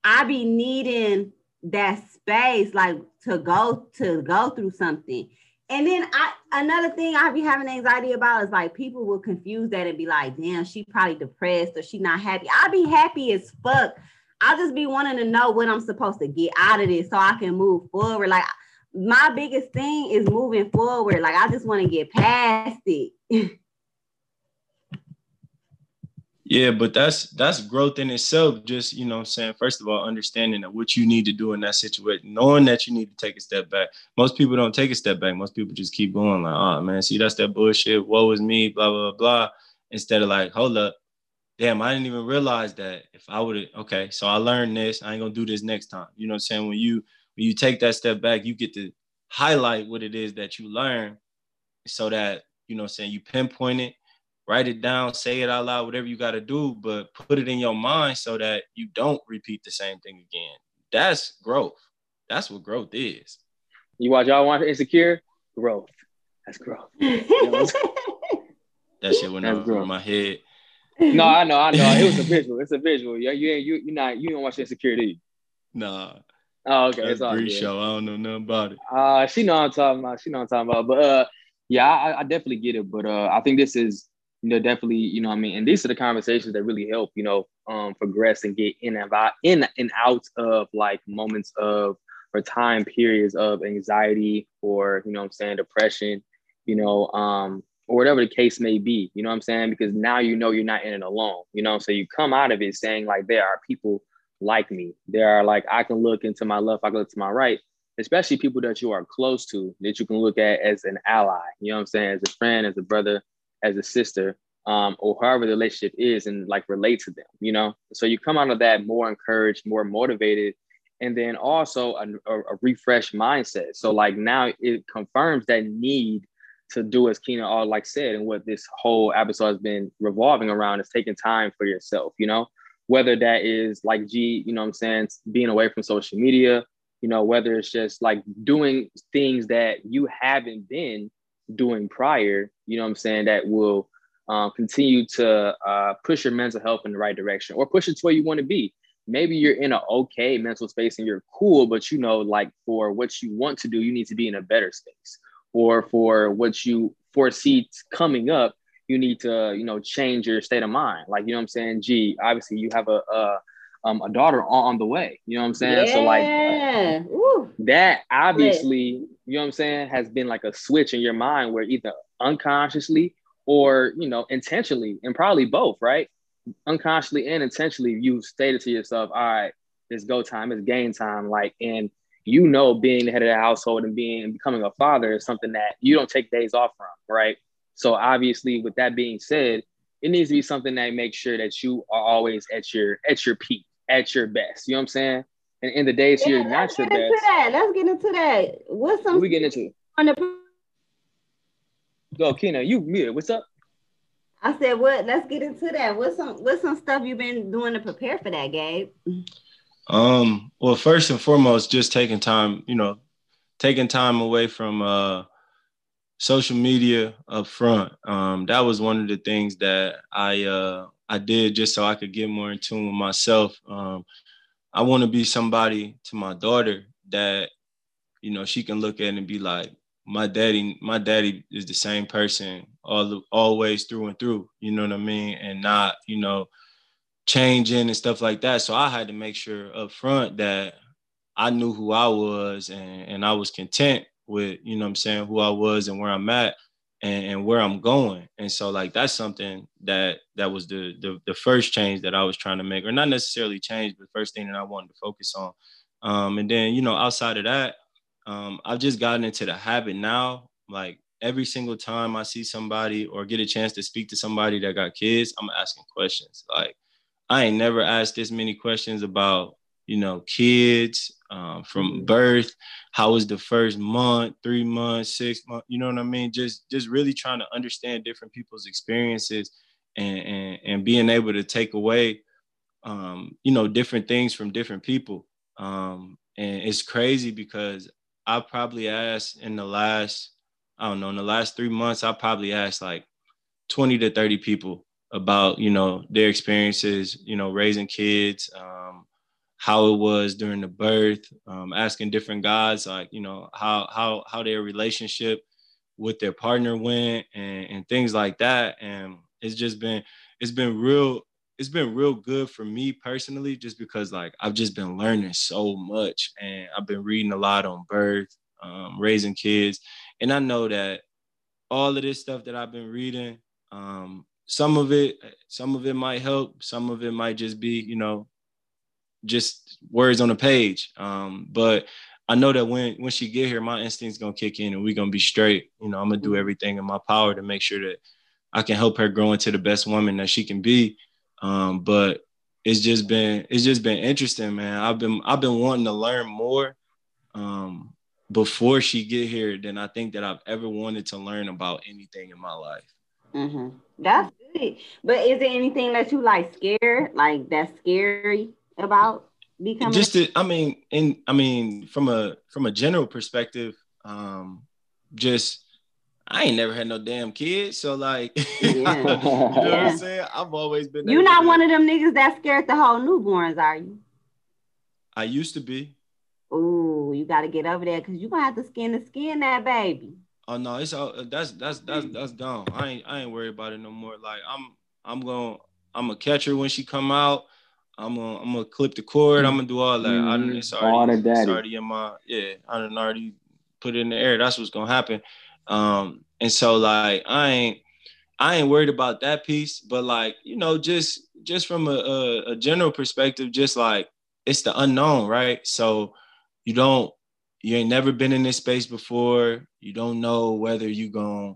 I be needing that space like to go to go through something. And then I another thing I be having anxiety about is like people will confuse that and be like, damn, she probably depressed or she not happy. I'll be happy as fuck. I'll just be wanting to know what I'm supposed to get out of this so I can move forward. Like my biggest thing is moving forward. Like I just want to get past it. <laughs> Yeah, but that's that's growth in itself. Just you know, I'm saying first of all, understanding that what you need to do in that situation, knowing that you need to take a step back. Most people don't take a step back. Most people just keep going like, oh man, see that's that bullshit. Woe is me, blah blah blah. Instead of like, hold up, damn, I didn't even realize that. If I would have, okay, so I learned this. I ain't gonna do this next time. You know what I'm saying? When you when you take that step back, you get to highlight what it is that you learn, so that you know, what I'm saying you pinpoint it write it down, say it out loud, whatever you got to do, but put it in your mind so that you don't repeat the same thing again. That's growth. That's what growth is. You watch y'all watch Insecure? Growth. That's growth. <laughs> that shit went over my head. No, I know, I know. It was a visual. It's a visual. Yeah, you ain't you you not you don't watch Insecure, do you? Nah. Oh, okay. That's it's all show. I don't know nothing about it. Uh, she know what I'm talking about. She know what I'm talking about. But uh, yeah, I, I definitely get it. But uh, I think this is you know, definitely, you know, I mean, and these are the conversations that really help, you know, um, progress and get in and out, in and out of like moments of or time periods of anxiety or, you know, I'm saying depression, you know, um, or whatever the case may be, you know I'm saying? Because now you know you're not in it alone, you know, so you come out of it saying like there are people like me. There are like I can look into my left, I can look to my right, especially people that you are close to that you can look at as an ally, you know I'm saying, as a friend, as a brother, as a sister, um, or however the relationship is, and like relate to them, you know? So you come out of that more encouraged, more motivated, and then also a, a, refreshed mindset. So like now it confirms that need to do as Keena all like said, and what this whole episode has been revolving around is taking time for yourself, you know, whether that is like G, you know I'm saying, being away from social media, you know, whether it's just like doing things that you haven't been doing prior, you know I'm saying, that will um, continue to uh, push your mental health in the right direction or push it to where you want to be. Maybe you're in an okay mental space and you're cool, but you know, like for what you want to do, you need to be in a better space. Or for what you foresee coming up, you need to, you know, change your state of mind. Like, you know I'm saying? Gee, obviously you have a, a um, a daughter on, the way. You know what I'm saying? Yeah. So like that obviously, you know what I'm saying, has been like a switch in your mind where either unconsciously or you know intentionally, and probably both, right? Unconsciously and intentionally, you stated to yourself, "All right, it's go time, it's game time." Like, and you know, being the head of the household and being and becoming a father is something that you don't take days off from, right? So obviously, with that being said, it needs to be something that makes sure that you are always at your at your peak at your best. You know what I'm saying? And in the days yeah, you're not your best. That. Let's get into that. What's some? What we get into? On the. Go, Keena. You muted. What's up? I said, what? Let's get into that. What's some What's some stuff you've been doing to prepare for that, Gabe? Um. Well, first and foremost, just taking time. You know, taking time away from uh social media up front. Um, that was one of the things that I uh I did just so I could get more in tune with myself. Um, I want to be somebody to my daughter that, you know, she can look at and be like, my daddy, my daddy is the same person all always through and through. You know what I mean? And not, you know, changing and stuff like that. So I had to make sure up front that I knew who I was and, and I was content with, you know I'm saying, who I was and where I'm at and, and, where I'm going. And so like that's something that that was the, the the first change that I was trying to make, or not necessarily change, but first thing that I wanted to focus on. Um, and then you know outside of that, um, I've just gotten into the habit now. Like every single time I see somebody or get a chance to speak to somebody that got kids, I'm asking questions. Like I ain't never asked this many questions about you know kids um, from mm-hmm. birth how was the first month three months six months you know what i mean just just really trying to understand different people's experiences and and, and being able to take away um, you know different things from different people um, and it's crazy because i probably asked in the last i don't know in the last three months i probably asked like 20 to 30 people about you know their experiences you know raising kids um, how it was during the birth, um, asking different guys like you know how how how their relationship with their partner went and, and things like that. And it's just been it's been real it's been real good for me personally just because like I've just been learning so much and I've been reading a lot on birth, um, raising kids, and I know that all of this stuff that I've been reading, um, some of it, some of it might help, some of it might just be, you know, just words on a page. Um, but I know that when when she get here, my instinct's gonna kick in and we're gonna be straight. You know, I'm gonna do mm-hmm. everything in my power to make sure that I can help her grow into the best woman that she can be. Um, but it's just been it's just been interesting, man. I've been I've been wanting to learn more um, before she get here than I think that I've ever wanted to learn about anything in my life. Mm-hmm. That's good. But is there anything that you like scared, like that's scary about becoming? Just, to, I mean, in I mean, from a from a general perspective, um, just I ain't never had no damn kids, so like, yeah. <laughs> you know yeah. what I'm saying? <laughs> I've always been. You're not one of them niggas that scared the whole newborns, are you? I used to be. Ooh, you got to get over there because you gonna have to skin the skin that baby. Oh no, it's all that's that's that's that's gone. I ain't I ain't worried about it no more. Like I'm I'm gonna I'm gonna catch her when she come out. I'm gonna I'm gonna clip the cord. I'm gonna do all that. Mm-hmm. I done, it's already, it's already in my yeah. I done already put it in the air. That's what's gonna happen. Um, and so like I ain't I ain't worried about that piece, but like you know, just just from a, a, a general perspective, just like it's the unknown, right? So you don't you ain't never been in this space before. You don't know whether you gonna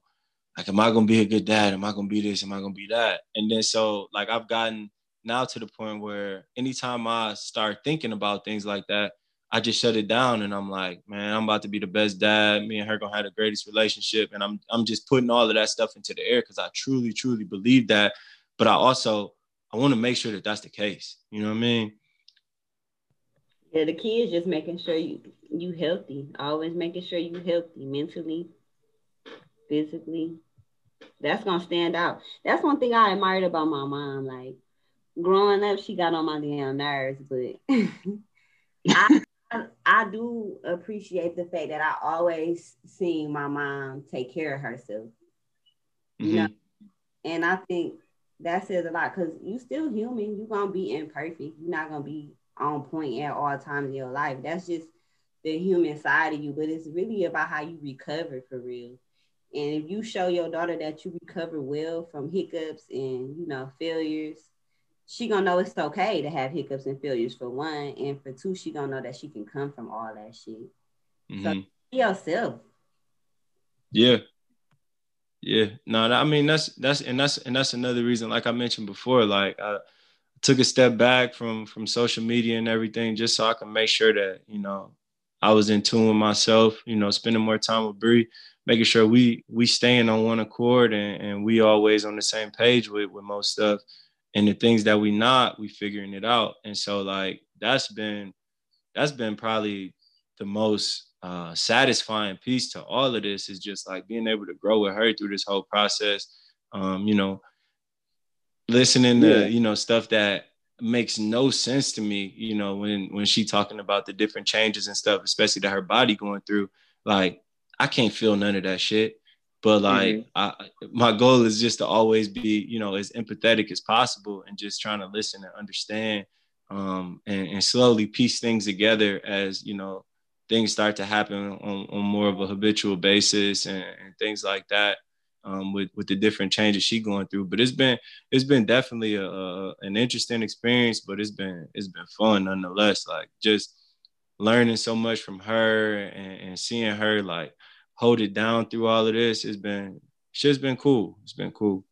like, am I gonna be a good dad? Am I gonna be this? Am I gonna be that? And then so like I've gotten now to the point where anytime I start thinking about things like that, I just shut it down and I'm like, man, I'm about to be the best dad. Me and her gonna have the greatest relationship. And I'm I'm just putting all of that stuff into the air because I truly, truly believe that. But I also I want to make sure that that's the case. You know what I mean? Yeah, the key is just making sure you you healthy. Always making sure you healthy mentally, physically. That's gonna stand out. That's one thing I admired about my mom. Like growing up, she got on my damn nerves, but <laughs> I, I do appreciate the fact that I always seen my mom take care of herself. You mm-hmm. know, and I think that says a lot because you still human. You're gonna be imperfect. You're not gonna be on point at all times in your life. That's just the human side of you, but it's really about how you recover for real. And if you show your daughter that you recover well from hiccups and you know failures, she gonna know it's okay to have hiccups and failures for one, and for two, she gonna know that she can come from all that shit. Mm-hmm. So be yourself. Yeah. Yeah. No, I mean that's that's and that's and that's another reason, like I mentioned before, like I took a step back from from social media and everything just so I can make sure that you know I was in tune with myself. You know, spending more time with Bree, making sure we we staying on one accord and, and we always on the same page with with most stuff. And the things that we not, we figuring it out. And so like that's been that's been probably the most uh, satisfying piece to all of this is just like being able to grow with her through this whole process. Um, you know, listening to you know stuff that makes no sense to me you know when when she talking about the different changes and stuff especially that her body going through like i can't feel none of that shit but like mm-hmm. I, my goal is just to always be you know as empathetic as possible and just trying to listen and understand um, and, and slowly piece things together as you know things start to happen on, on more of a habitual basis and, and things like that um, with with the different changes she going through. But it's been it's been definitely a, a, an interesting experience, but it's been it's been fun nonetheless. Like just learning so much from her and, and seeing her like hold it down through all of this. It's been it's just been cool. It's been cool.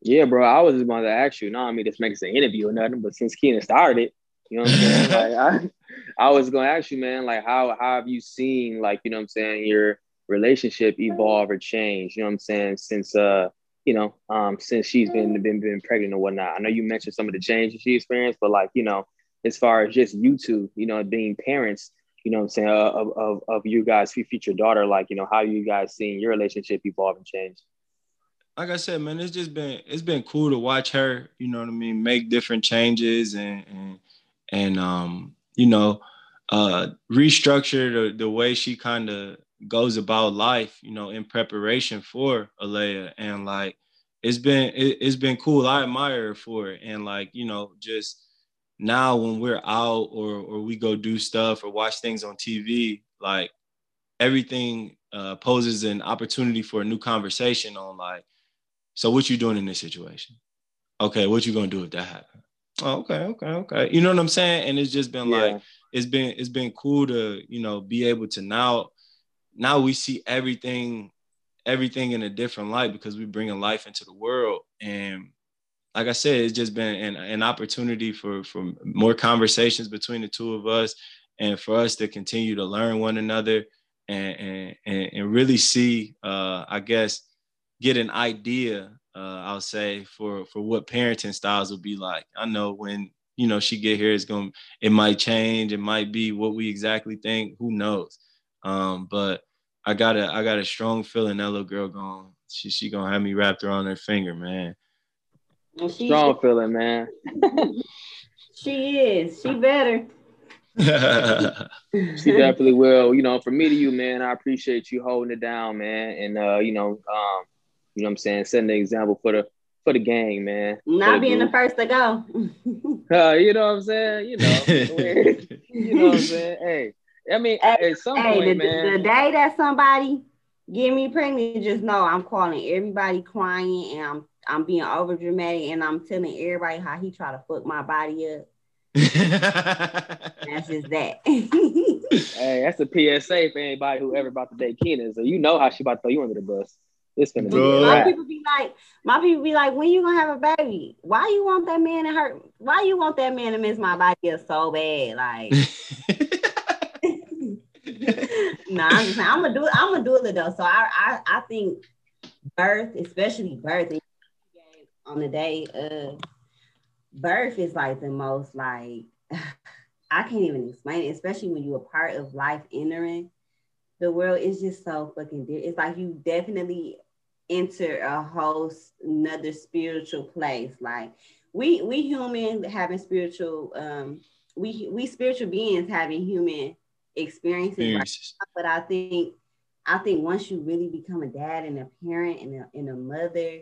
Yeah, bro. I was just about to ask you. No, I mean this makes an interview or nothing, but since Keenan started, you know what I'm saying? <laughs> like I, I was gonna ask you, man, like how how have you seen like, you know what I'm saying, your relationship evolve or change, you know what I'm saying, since uh, you know, um, since she's been been been pregnant or whatnot. I know you mentioned some of the changes she experienced, but like, you know, as far as just you two, you know, being parents, you know what I'm saying, uh, of, of, of you guys' future daughter, like, you know, how you guys seeing your relationship evolve and change? Like I said, man, it's just been it's been cool to watch her, you know what I mean, make different changes and and and um, you know, uh restructure the, the way she kind of goes about life, you know, in preparation for Alea. And like it's been it, has been cool. I admire her for it. And like, you know, just now when we're out or or we go do stuff or watch things on TV, like everything uh, poses an opportunity for a new conversation on like, so what you doing in this situation? Okay, what you gonna do if that happens? Oh, okay, okay, okay. You know what I'm saying? And it's just been yeah. like it's been it's been cool to you know be able to now now we see everything everything in a different light because we bring a life into the world and like I said, it's just been an, an opportunity for for more conversations between the two of us and for us to continue to learn one another and and, and really see uh, I guess get an idea uh, I'll say for for what parenting styles will be like. I know when you know she get here, it's gonna it might change. It might be what we exactly think. Who knows? Um, but I got a I got a strong feeling that little girl going. She she gonna have me wrapped around her finger, man. Strong feeling, man. <laughs> she is. She better. <laughs> she definitely will. You know, from me to you, man, I appreciate you holding it down, man. And uh, you know, um, you know what I'm saying, setting the example for the for the gang, man. Not being group. the first to go. <laughs> uh, you know what I'm saying? You know, you know what I'm saying? Hey, I mean, hey, at some hey, point, the, man. The day that somebody get me pregnant, just know I'm calling everybody crying and I'm I'm being over dramatic and I'm telling everybody how he try to fuck my body up. <laughs> that's just that. hey, that's a PSA for anybody who ever about to date Keena. So you know how she about to throw you under the bus. It's gonna be. My people be like, my people be like, when you gonna have a baby? Why you want that man to hurt? Why you want that man to miss my body up so bad? Like. <laughs> nah, I'm just I'm gonna do it. I'm gonna do it though. So I, I, I think birth, especially birth, on the day of birth, is like the most like <sighs> I can't even explain it. Especially when you're a part of life entering the world. It's just so fucking. It's like you definitely enter a whole another spiritual place. Like we we human having spiritual um we we spiritual beings having human experiences. Right? But I think I think once you really become a dad and a parent and a, and a mother,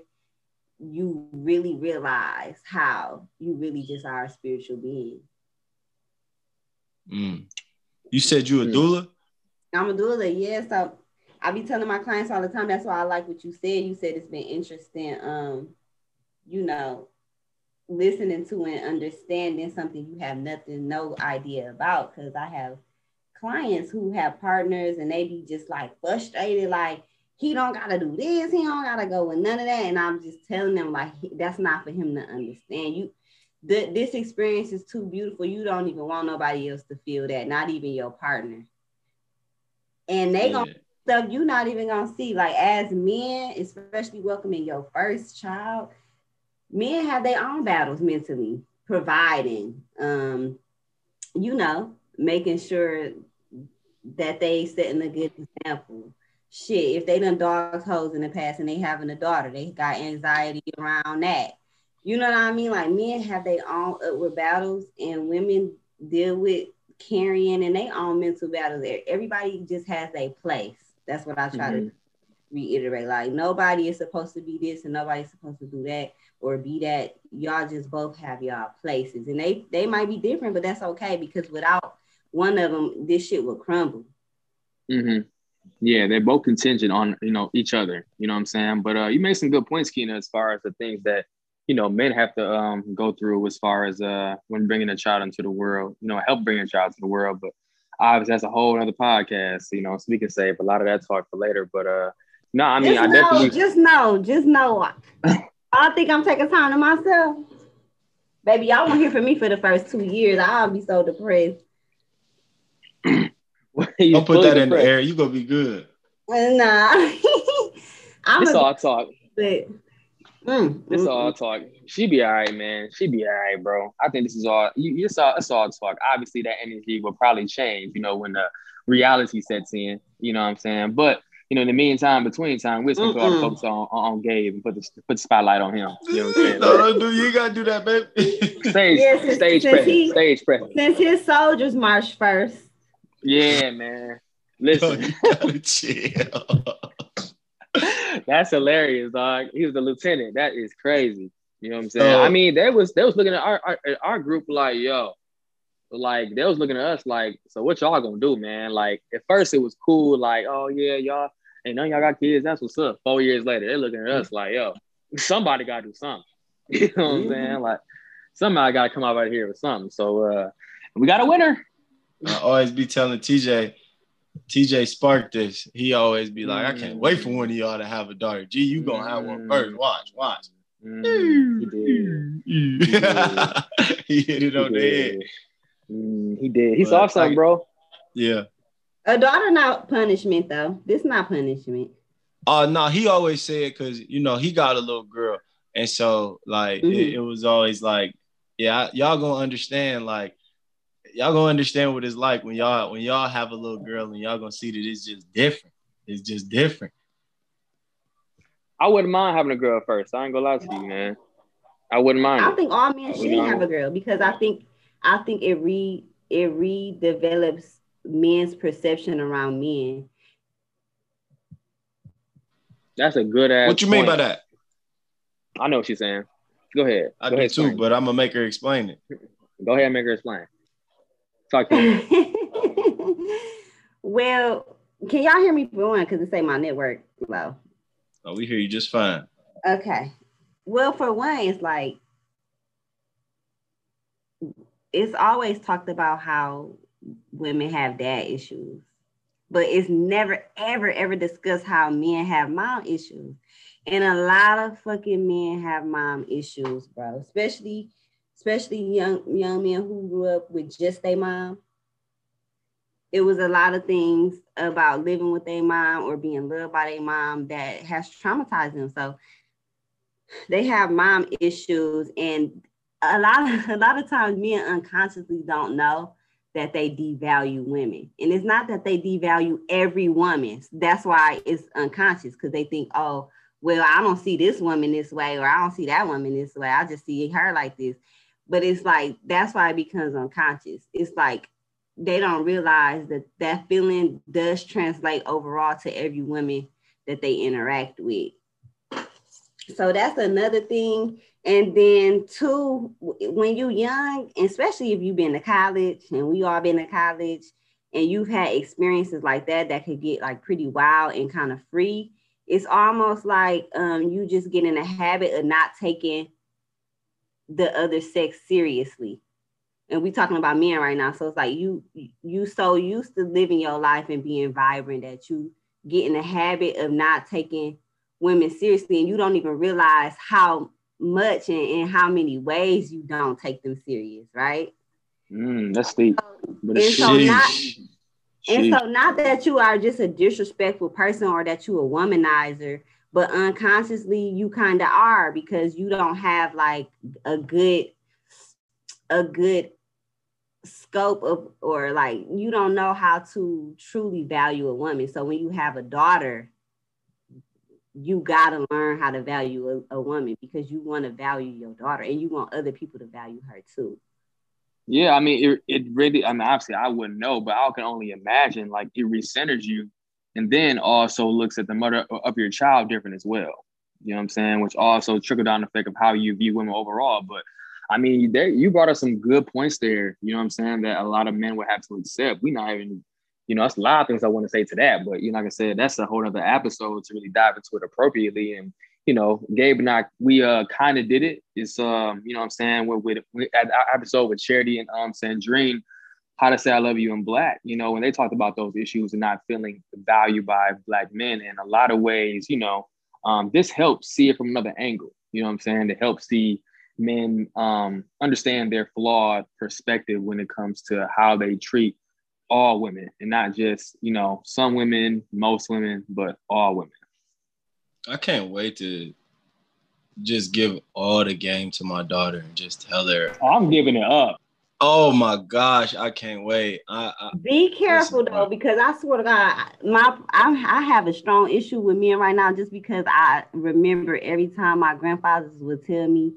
you really realize how you really just are a spiritual being. Mm. You said you a doula? I'm a doula, yeah. So I be telling my clients all the time. That's why I like what you said. You said it's been interesting. Um, you know, listening to and understanding something you have nothing, no idea about. Because I have clients who have partners and they be just like frustrated, like he don't gotta do this, he don't gotta go with none of that. And I'm just telling them like that's not for him to understand. You, the, this experience is too beautiful. You don't even want nobody else to feel that, not even your partner. And they yeah. gonna stuff you're not even gonna see. Like as men, especially welcoming your first child, men have their own battles mentally, providing, um, you know, making sure that they setting a good example. Shit, if they done dogs hoes in the past and they having a daughter, they got anxiety around that. You know what I mean? Like men have their own upward battles and women deal with carrying and they own mental battles. Everybody just has a place. That's what I try mm-hmm. to reiterate. Like nobody is supposed to be this and nobody's supposed to do that or be that. Y'all just both have y'all places. And they they might be different, but that's okay because without one of them, this shit will crumble. Mm-hmm. Yeah, they're both contingent on you know each other. You know what I'm saying? But uh, you made some good points, Keena, as far as the things that you know men have to um, go through as far as uh, when bringing a child into the world. You know, help bring a child to the world, but obviously that's a whole other podcast, you know, so we can save a lot of that talk for later. But uh no, I mean just I know, definitely just know, just know I think I'm taking time to myself. Baby, y'all won't hear from me for the first two years. I'll be so depressed. <laughs> Don't put that depressed. in the air. You gonna be good. Nah. <laughs> I'm it's all talk. But Mm, this mm, all talk. She be all right, man. She be all right, bro. I think this is all. You, you saw it's all talk. Obviously, that energy will probably change. You know, when the reality sets in. You know what I'm saying? But you know, in the meantime, between time, we're gonna focus on, on Gabe and put the put the spotlight on him. You know what I'm saying? no, do you gotta do that, baby. stage, yeah, stage presence, stage presence. Since his soldiers march first. Yeah, man. Listen, <laughs> <laughs> That's hilarious, dog. He was the lieutenant. That is crazy. You know what I'm saying? I mean, they was they was looking at our, our our group like, yo, like they was looking at us like, so what y'all gonna do, man? Like at first it was cool, like, oh yeah, y'all, and none y'all got kids. That's what's up. Four years later, they're looking at us like, yo, somebody gotta do something. <laughs> You know what I'm saying? Mm-hmm. Like somebody gotta come out right here with something. So uh we got a winner. I always be telling TJ, TJ sparked this. He always be like, I can't wait for one of y'all to have a daughter. Gee, you gonna have one first. Watch, watch. Mm, he did. <laughs> he hit it on the head. Mm, he did. He but saw something, bro. Yeah. A daughter not punishment though. This not punishment. Uh no, he always said because you know he got a little girl, and so like mm-hmm. it, it, was always like, yeah, y'all gonna understand like y'all gonna understand what it's like when y'all when y'all have a little girl and y'all gonna see that it's just different. It's just different. I wouldn't mind having a girl first. I ain't gonna lie to you, man. I wouldn't mind. I think all men should have a girl because I think I think it re it redevelops men's perception around men. That's a good ass. What you point. mean by that? I know what she's saying. Go ahead. I Go do ahead, too, but I'm gonna make her explain it. Go ahead and make her explain. Talk to me. <laughs> well, can y'all hear me for one? Because it say my network low. Oh, we hear you just fine. Okay. Well, for one, it's like it's always talked about how women have dad issues, but it's never, ever, ever discussed how men have mom issues. And a lot of fucking men have mom issues, bro. Especially, especially young young men who grew up with just their mom. It was a lot of things about living with their mom or being loved by their mom that has traumatized them. So they have mom issues, and a lot of <laughs> a lot of times men unconsciously don't know that they devalue women. And it's not that they devalue every woman. That's why it's unconscious because they think, oh, well, I don't see this woman this way, or I don't see that woman this way. I just see her like this. But it's like that's why it becomes unconscious. It's like they don't realize that that feeling does translate overall to every woman that they interact with. So that's another thing. And then two, when you're young, especially if you've been to college and we all been to college and you've had experiences like that that could get like pretty wild and kind of free, it's almost like um, you just get in a habit of not taking the other sex seriously and we talking about men right now. So it's like you you so used to living your life and being vibrant that you get in the habit of not taking women seriously, and you don't even realize how much and, and how many ways you don't take them serious, right? Mm, that's deep. and so not and so not that you are just a disrespectful person or that you a womanizer, but unconsciously you kind of are because you don't have like a good a good scope of or like you don't know how to truly value a woman. So when you have a daughter you got to learn how to value a, a woman because you want to value your daughter and you want other people to value her too. Yeah i mean it, it really i mean obviously i wouldn't know but i can only imagine like it recenters you and then also looks at the mother of your child different as well you know what i'm saying which also trickle down effect of how you view women overall but I mean, there you brought up some good points there. You know what I'm saying? That a lot of men would have to accept. We not even, you know, that's a lot of things I want to say to that. But you know, like I said, that's a whole other episode to really dive into it appropriately. And you know, Gabe and I, we uh kind of did it. It's um, you know what I'm saying, with with, with at episode with Charity and um Sandrine, how to say I love you in black, you know, when they talked about those issues and not feeling valued by black men in a lot of ways, you know, um, this helps see it from another angle. You know what I'm saying? To help see men um, understand their flawed perspective when it comes to how they treat all women and not just you know some women most women but all women i can't wait to just give all the game to my daughter and just tell her oh, i'm giving it up oh my gosh i can't wait I, I, be careful though because i swear to god my I, I have a strong issue with men right now just because i remember every time my grandfathers would tell me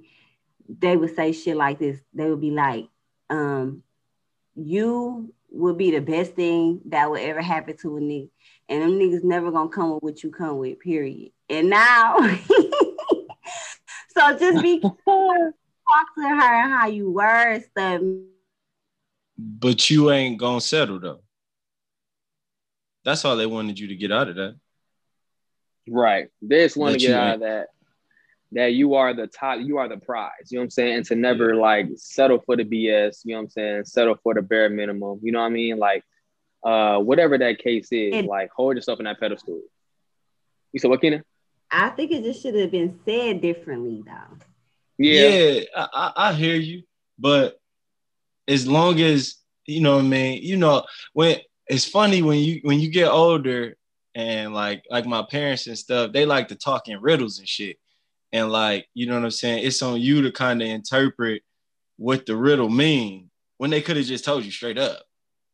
they would say shit like this. They would be like, um, you would be the best thing that would ever happen to a nigga. And them niggas never gonna come with what you come with, period. And now, <laughs> so just be <laughs> talk to her how you were stuff. But you ain't gonna settle though. That's all they wanted you to get out of that. Right. They just want to get out of that that you are the top, you are the prize. You know what I'm saying? And to never yeah. like settle for the BS, you know what I'm saying? Settle for the bare minimum. You know what I mean? Like uh whatever that case is, and, like hold yourself in that pedestal. You said what, Kenan? I think it just should have been said differently though. Yeah, yeah I, I hear you, but as long as you know what I mean, you know, when it's funny when you when you get older and like like my parents and stuff, they like to talk in riddles and shit. And like you know what i'm saying? It's on you to kind of interpret what the riddle mean when they could have just told you straight up.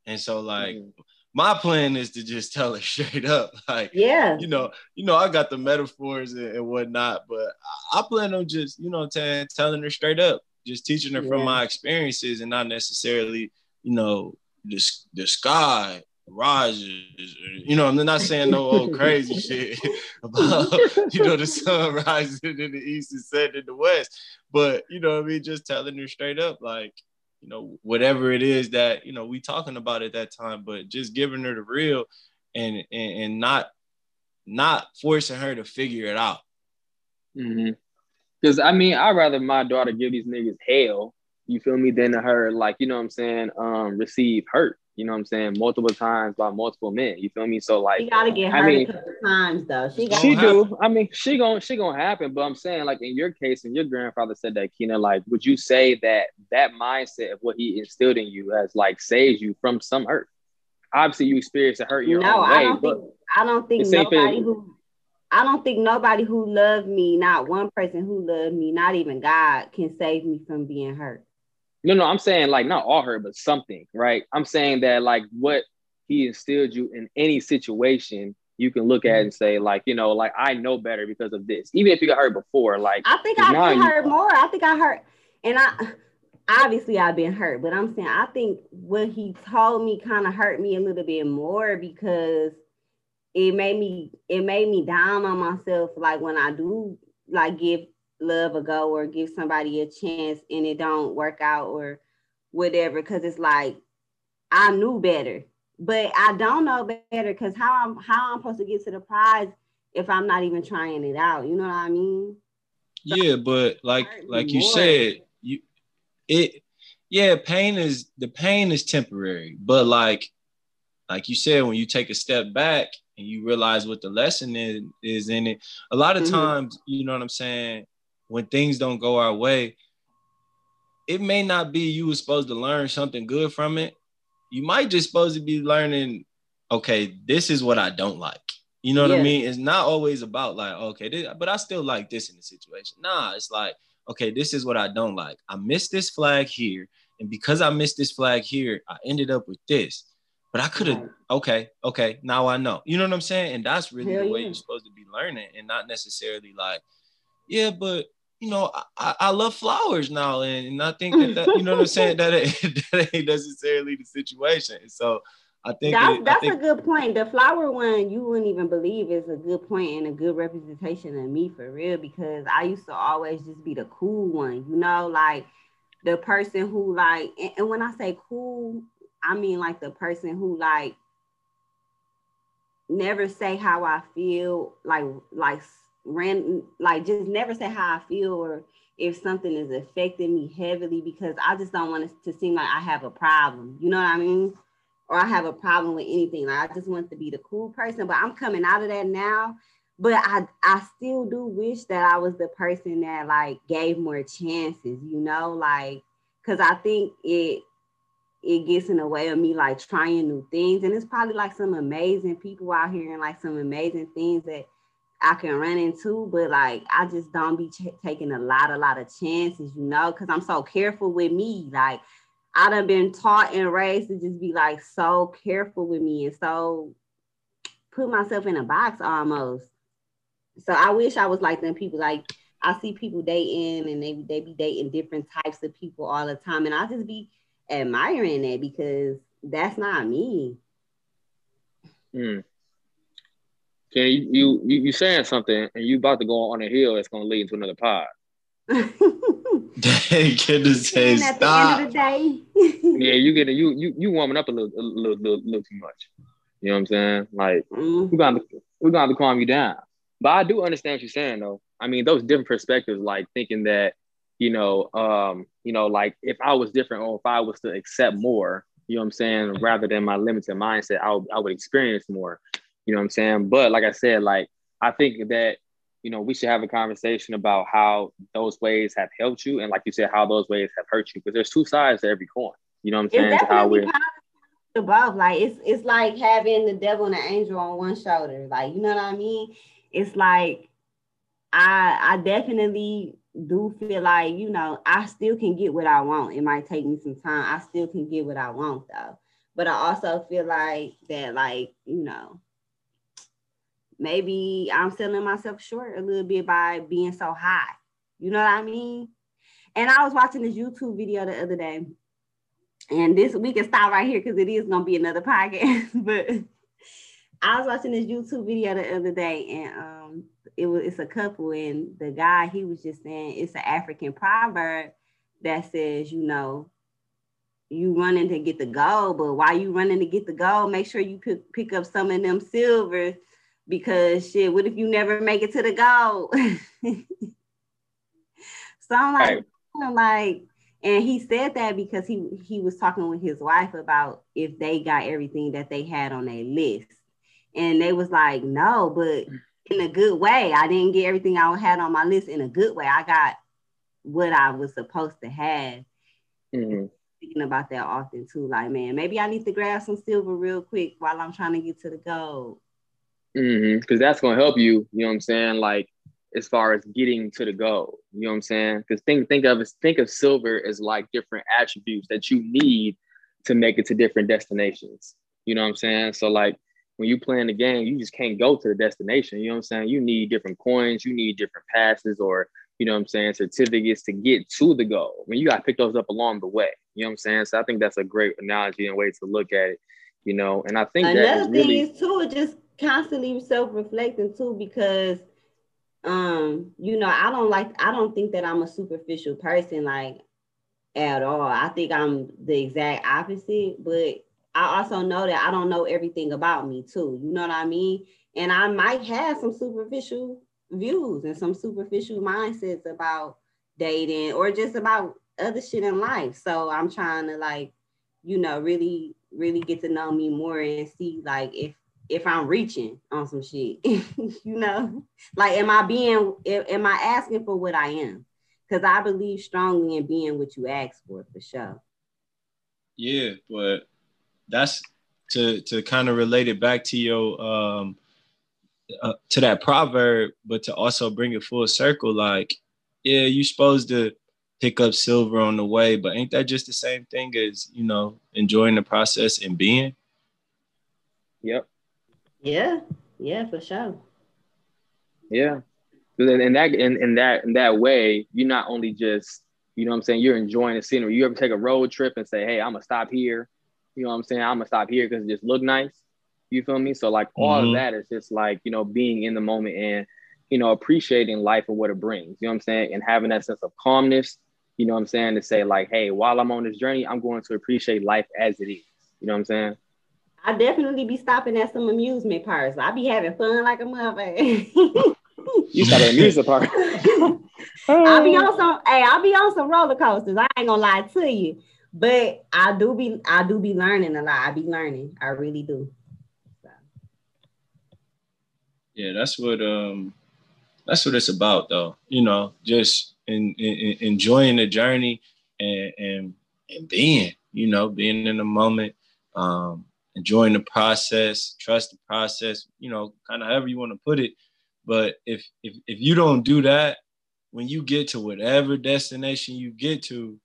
And so like mm-hmm. My plan is to just tell it <laughs> straight up like yeah you know you know i got the metaphors and, and whatnot but I, I, plan on just you know saying telling her straight up just teaching her yeah. from my experiences and not necessarily you know the, the sky rises. You know, I'm not saying no old <laughs> crazy shit <laughs> about you know the sun rising in the east and setting in the west, but you know, what I mean, just telling her straight up, like you know, whatever it is that you know we talking about at that time, but just giving her the real and and, and not not forcing her to figure it out. Mm-hmm. Because I mean, I'd rather my daughter give these niggas hell, you feel me, than her like you know what I'm saying, um, receive hurt you know what I'm saying, multiple times by multiple men. You feel me? So like you gotta get hurt I mean, a couple times though. She, she do. I mean, she gonna she gonna happen. But I'm saying, like in your case, and your grandfather said that, Keena, like, would you say that that mindset of what he instilled in you has like saved you from some hurt? Obviously, you experienced a hurt your no, own way. I don't think I don't think nobody who I don't think nobody who loved me, not one person who loved me, not even God, can save me from being hurt. No, no, I'm saying like not all hurt, but something, right? I'm saying that like what he instilled you in any situation, you can look at mm-hmm. and say like, you know, like I know better because of this. Even if you got hurt before, like I think I've hurt more. I think I hurt, and I obviously I've been hurt, but I'm saying I think what he told me kind of hurt me a little bit more because it made me it made me down on myself. Like when I do like give love a go or give somebody a chance and it don't work out or whatever because it's like I knew better but I don't know better because how I'm how I'm supposed to get to the prize if I'm not even trying it out you know what I mean yeah but like like you more. said you it yeah pain is the pain is temporary but like like you said when you take a step back and you realize what the lesson is, is in it a lot of mm-hmm. times you know what i'm saying when things don't go our way, it may not be you were supposed to learn something good from it. You might just supposed to be learning, okay, this is what I don't like. You know what yeah. I mean? It's not always about like, okay, this, but I still like this in the situation. Nah, it's like, okay, this is what I don't like. I missed this flag here. And because I missed this flag here, I ended up with this. But I could have, okay, okay, now I know. You know what I'm saying? And that's really Hell the way yeah. you're supposed to be learning and not necessarily like, yeah, but you know, I, I love flowers now, and, and I think that, that you know what I'm saying that <laughs> ain't, <laughs> that ain't necessarily the situation. So I think that's, it, that's think, a good point. The flower one you wouldn't even believe is a good point and a good representation of me for real because I used to always just be the cool one, you know, like the person who like, and, and when I say cool, I mean like the person who like never say how I feel, like like ran like just never say how I feel or if something is affecting me heavily because I just don't want it to seem like I have a problem. You know what I mean? Or I have a problem with anything. Like I just want to be the cool person, but I'm coming out of that now. But I I still do wish that I was the person that like gave more chances, you know, like because I think it it gets in the way of me like trying new things. And it's probably like some amazing people out here and like some amazing things that I can run into, but like I just don't be ch- taking a lot, a lot of chances, you know, because I'm so careful with me. Like I done been taught and raised to just be like so careful with me and so put myself in a box almost. So I wish I was like them people. Like I see people dating and they they be dating different types of people all the time, and I just be admiring that because that's not me. Hmm. Can you, you you you saying something and you about to go on a hill that's gonna lead into another pod? They get to say stop. At the end of the day. <laughs> yeah, you get you you you warming up a little a little, little, little too much. You know what I'm saying? Like mm. we're gonna we're gonna have to calm you down. But I do understand what you're saying though. I mean, those different perspectives, like thinking that, you know, um, you know, like if I was different or if I was to accept more, you know what I'm saying, rather than my limited mindset, I would, I would experience more. You know what I'm saying? But like I said, like I think that you know we should have a conversation about how those ways have helped you, and like you said, how those ways have hurt you. Because there's two sides to every coin. You know what I'm saying? It's how we're above. Like it's it's like having the devil and the angel on one shoulder. Like you know what I mean? It's like I I definitely do feel like you know I still can get what I want. It might take me some time. I still can get what I want though. But I also feel like that like you know maybe I'm selling myself short a little bit by being so high. You know what I mean? And I was watching this YouTube video the other day. And this we can stop right here because it is gonna be another podcast. <laughs> but I was watching this YouTube video the other day, and um, it was it's a couple, and the guy he was just saying it's an African proverb that says, you know, you running to get the gold, but while you running to get the gold, make sure you pick, pick up some of them silver because shit, what if you never make it to the goal? <laughs> so I'm like, right. I'm like, and he said that because he he was talking with his wife about if they got everything that they had on their list, and they was like, no, but in a good way. I didn't get everything I had on my list in a good way. I got what I was supposed to have. Mm-hmm. Thinking about that often too, like man, maybe I need to grab some silver real quick while I'm trying to get to the gold. Mm-hmm. Because that's gonna help you. You know what I'm saying? Like as far as getting to the goal. You know what I'm saying? Because think think of think of silver as like different attributes that you need to make it to different destinations. You know what I'm saying? So like when you playing the game, you just can't go to the destination. You know what I'm saying? You need different coins, you need different passes, or you know what I'm saying, certificates to get to the goal. When you got to pick those up along the way. You know what I'm saying? So I think that's a great analogy and way to look at it. You know, and I think another thing really, is too, just constantly self-reflecting too because um you know i don't like i don't think that i'm a superficial person like at all. I think i'm the exact opposite but i also know that i don't know everything about me too you know what i mean? And i might have some superficial views and some superficial mindsets about dating or just about other shit in life. So i'm trying to like you know really really get to know me more and see like if if I'm reaching on some shit, <laughs> you know, like, am I being, am I asking for what I am? Because I believe strongly in being what you ask for, for sure. Yeah, but that's to to kind of relate it back to your um uh, to that proverb, but to also bring it full circle. Like, yeah, you're supposed to pick up silver on the way, but ain't that just the same thing as you know enjoying the process and being? Yep. Yeah, yeah, for sure. Yeah. In that in, in that in that way, you're not only just, you know what I'm saying, you're enjoying the scenery. You ever take a road trip and say, Hey, I'm gonna stop here. You know what I'm saying? I'm gonna stop here because it just look nice. You feel me? So like all mm-hmm. of that is just like, you know, being in the moment and, you know, appreciating life and what it brings. You know what I'm saying? And having that sense of calmness, you know what I'm saying, to say, like, hey, while I'm on this journey, I'm going to appreciate life as it is. You know what I'm saying? I definitely be stopping at some amusement parks. I be having fun like a motherfucker. you stop at amusement park. <laughs> I'll be on some. Hey, I'll be on some roller coasters. I ain't gonna lie to you, but I do be. I do be learning a lot. I be learning. I really do. So. Yeah, that's what. Um, that's what it's about, though. You know, just in, in, enjoying the journey and and and being. You know, being in the moment. Um, enjoying the process, trust the process, you know, kind of however you want to put it. But if if if you don't do that, when you get to whatever destination you get to,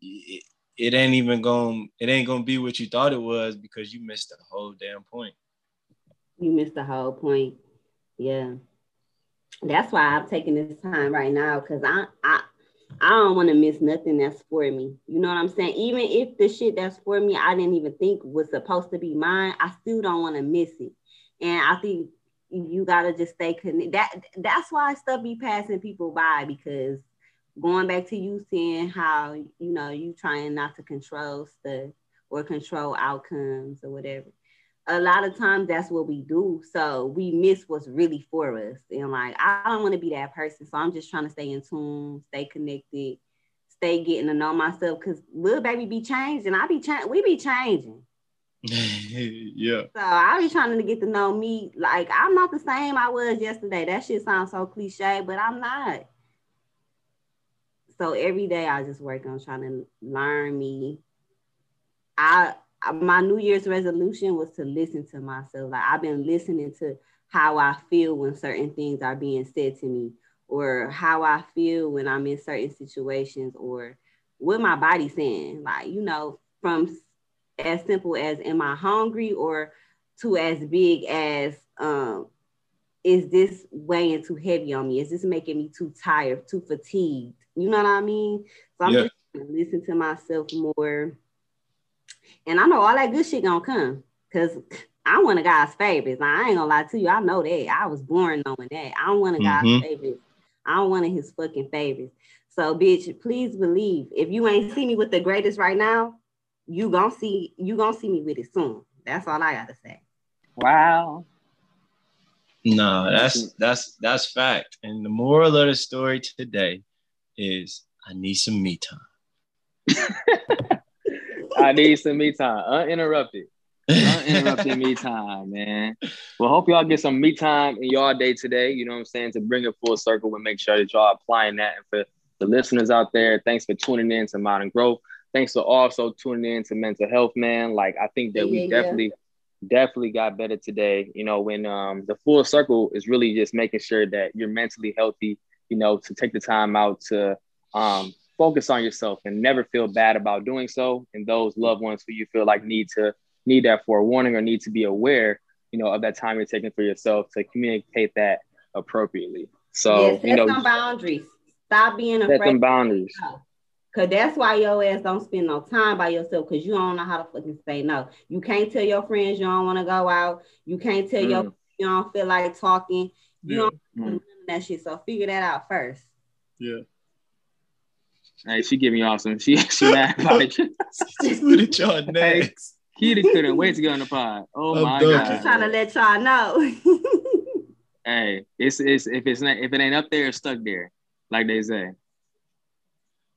it, it ain't even going it ain't gonna be what you thought it was because you missed the whole damn point. You missed the whole point. Yeah. That's why I'm taking this time right now because I I I don't want to miss nothing that's for me. You know what I'm saying? Even if the shit that's for me, I didn't even think was supposed to be mine, I still don't want to miss it. And I think you gotta just stay connected. That that's why stuff be passing people by because going back to you seeing how you know you trying not to control stuff or control outcomes or whatever. A lot of times that's what we do. So we miss what's really for us. And like I don't want to be that person. So I'm just trying to stay in tune, stay connected, stay getting to know myself. Cause little baby be changing. I be changing, we be changing. <laughs> yeah. So I be trying to get to know me. Like I'm not the same I was yesterday. That shit sounds so cliche, but I'm not. So every day I just work on trying to learn me. I my New Year's resolution was to listen to myself. Like I've been listening to how I feel when certain things are being said to me, or how I feel when I'm in certain situations, or what my body's saying. Like, you know, from as simple as am I hungry or to as big as um is this weighing too heavy on me? Is this making me too tired, too fatigued? You know what I mean? So I'm yeah. just listen to myself more. And I know all that good shit gonna come because I'm one of God's favorites. I ain't gonna lie to you. I know that. I was born knowing that. I'm one of God's mm-hmm. favorites. I'm one of his fucking favorites. So, bitch, please believe if you ain't see me with the greatest right now, you gonna see you gonna see me with it soon. That's all I gotta say. Wow. No, that's that's that's fact. And the moral of the story today is I need some me time. <laughs> I need some me time. Uninterrupted. Uninterrupted me time, man. Well, hope y'all get some me time in y'all day today. You know what I'm saying? To bring it full circle and make sure that y'all applying that. And for the listeners out there, thanks for tuning in to Modern Growth thanks for also tuning in to mental health, man. Like I think that yeah, we definitely yeah. definitely got better today. You know, when um the full circle is really just making sure that you're mentally healthy, you know, to take the time out to um focus on yourself and never feel bad about doing so. And those loved ones who you feel like need to need that forewarning or need to be aware, you know, of that time you're taking for yourself to communicate that appropriately. So yeah, set you know, some boundaries. Stop being afraid. Set some boundaries. Cause that's why your ass don't spend no time by yourself because you don't know how to fucking say no. You can't tell your friends you don't want to go out. You can't tell mm. your you don't feel like talking. You yeah. don't mm. that shit. So figure that out first. Yeah. Hey, she giving y'all some. She <laughs> she mad <laughs> about it. She's put y'all <laughs> next. Kitty couldn't wait to get on the pod. Oh I'm my god! I'm trying to let y'all know. hey, it's it's if it's not if it ain't up there, it's stuck there, like they say.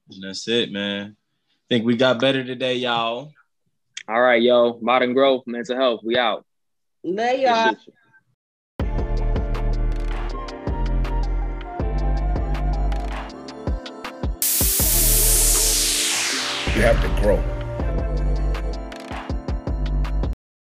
And that's it, man. Think we got better today, y'all. All right, yo. Modern growth, mental health. We out. Love y'all. You have to grow.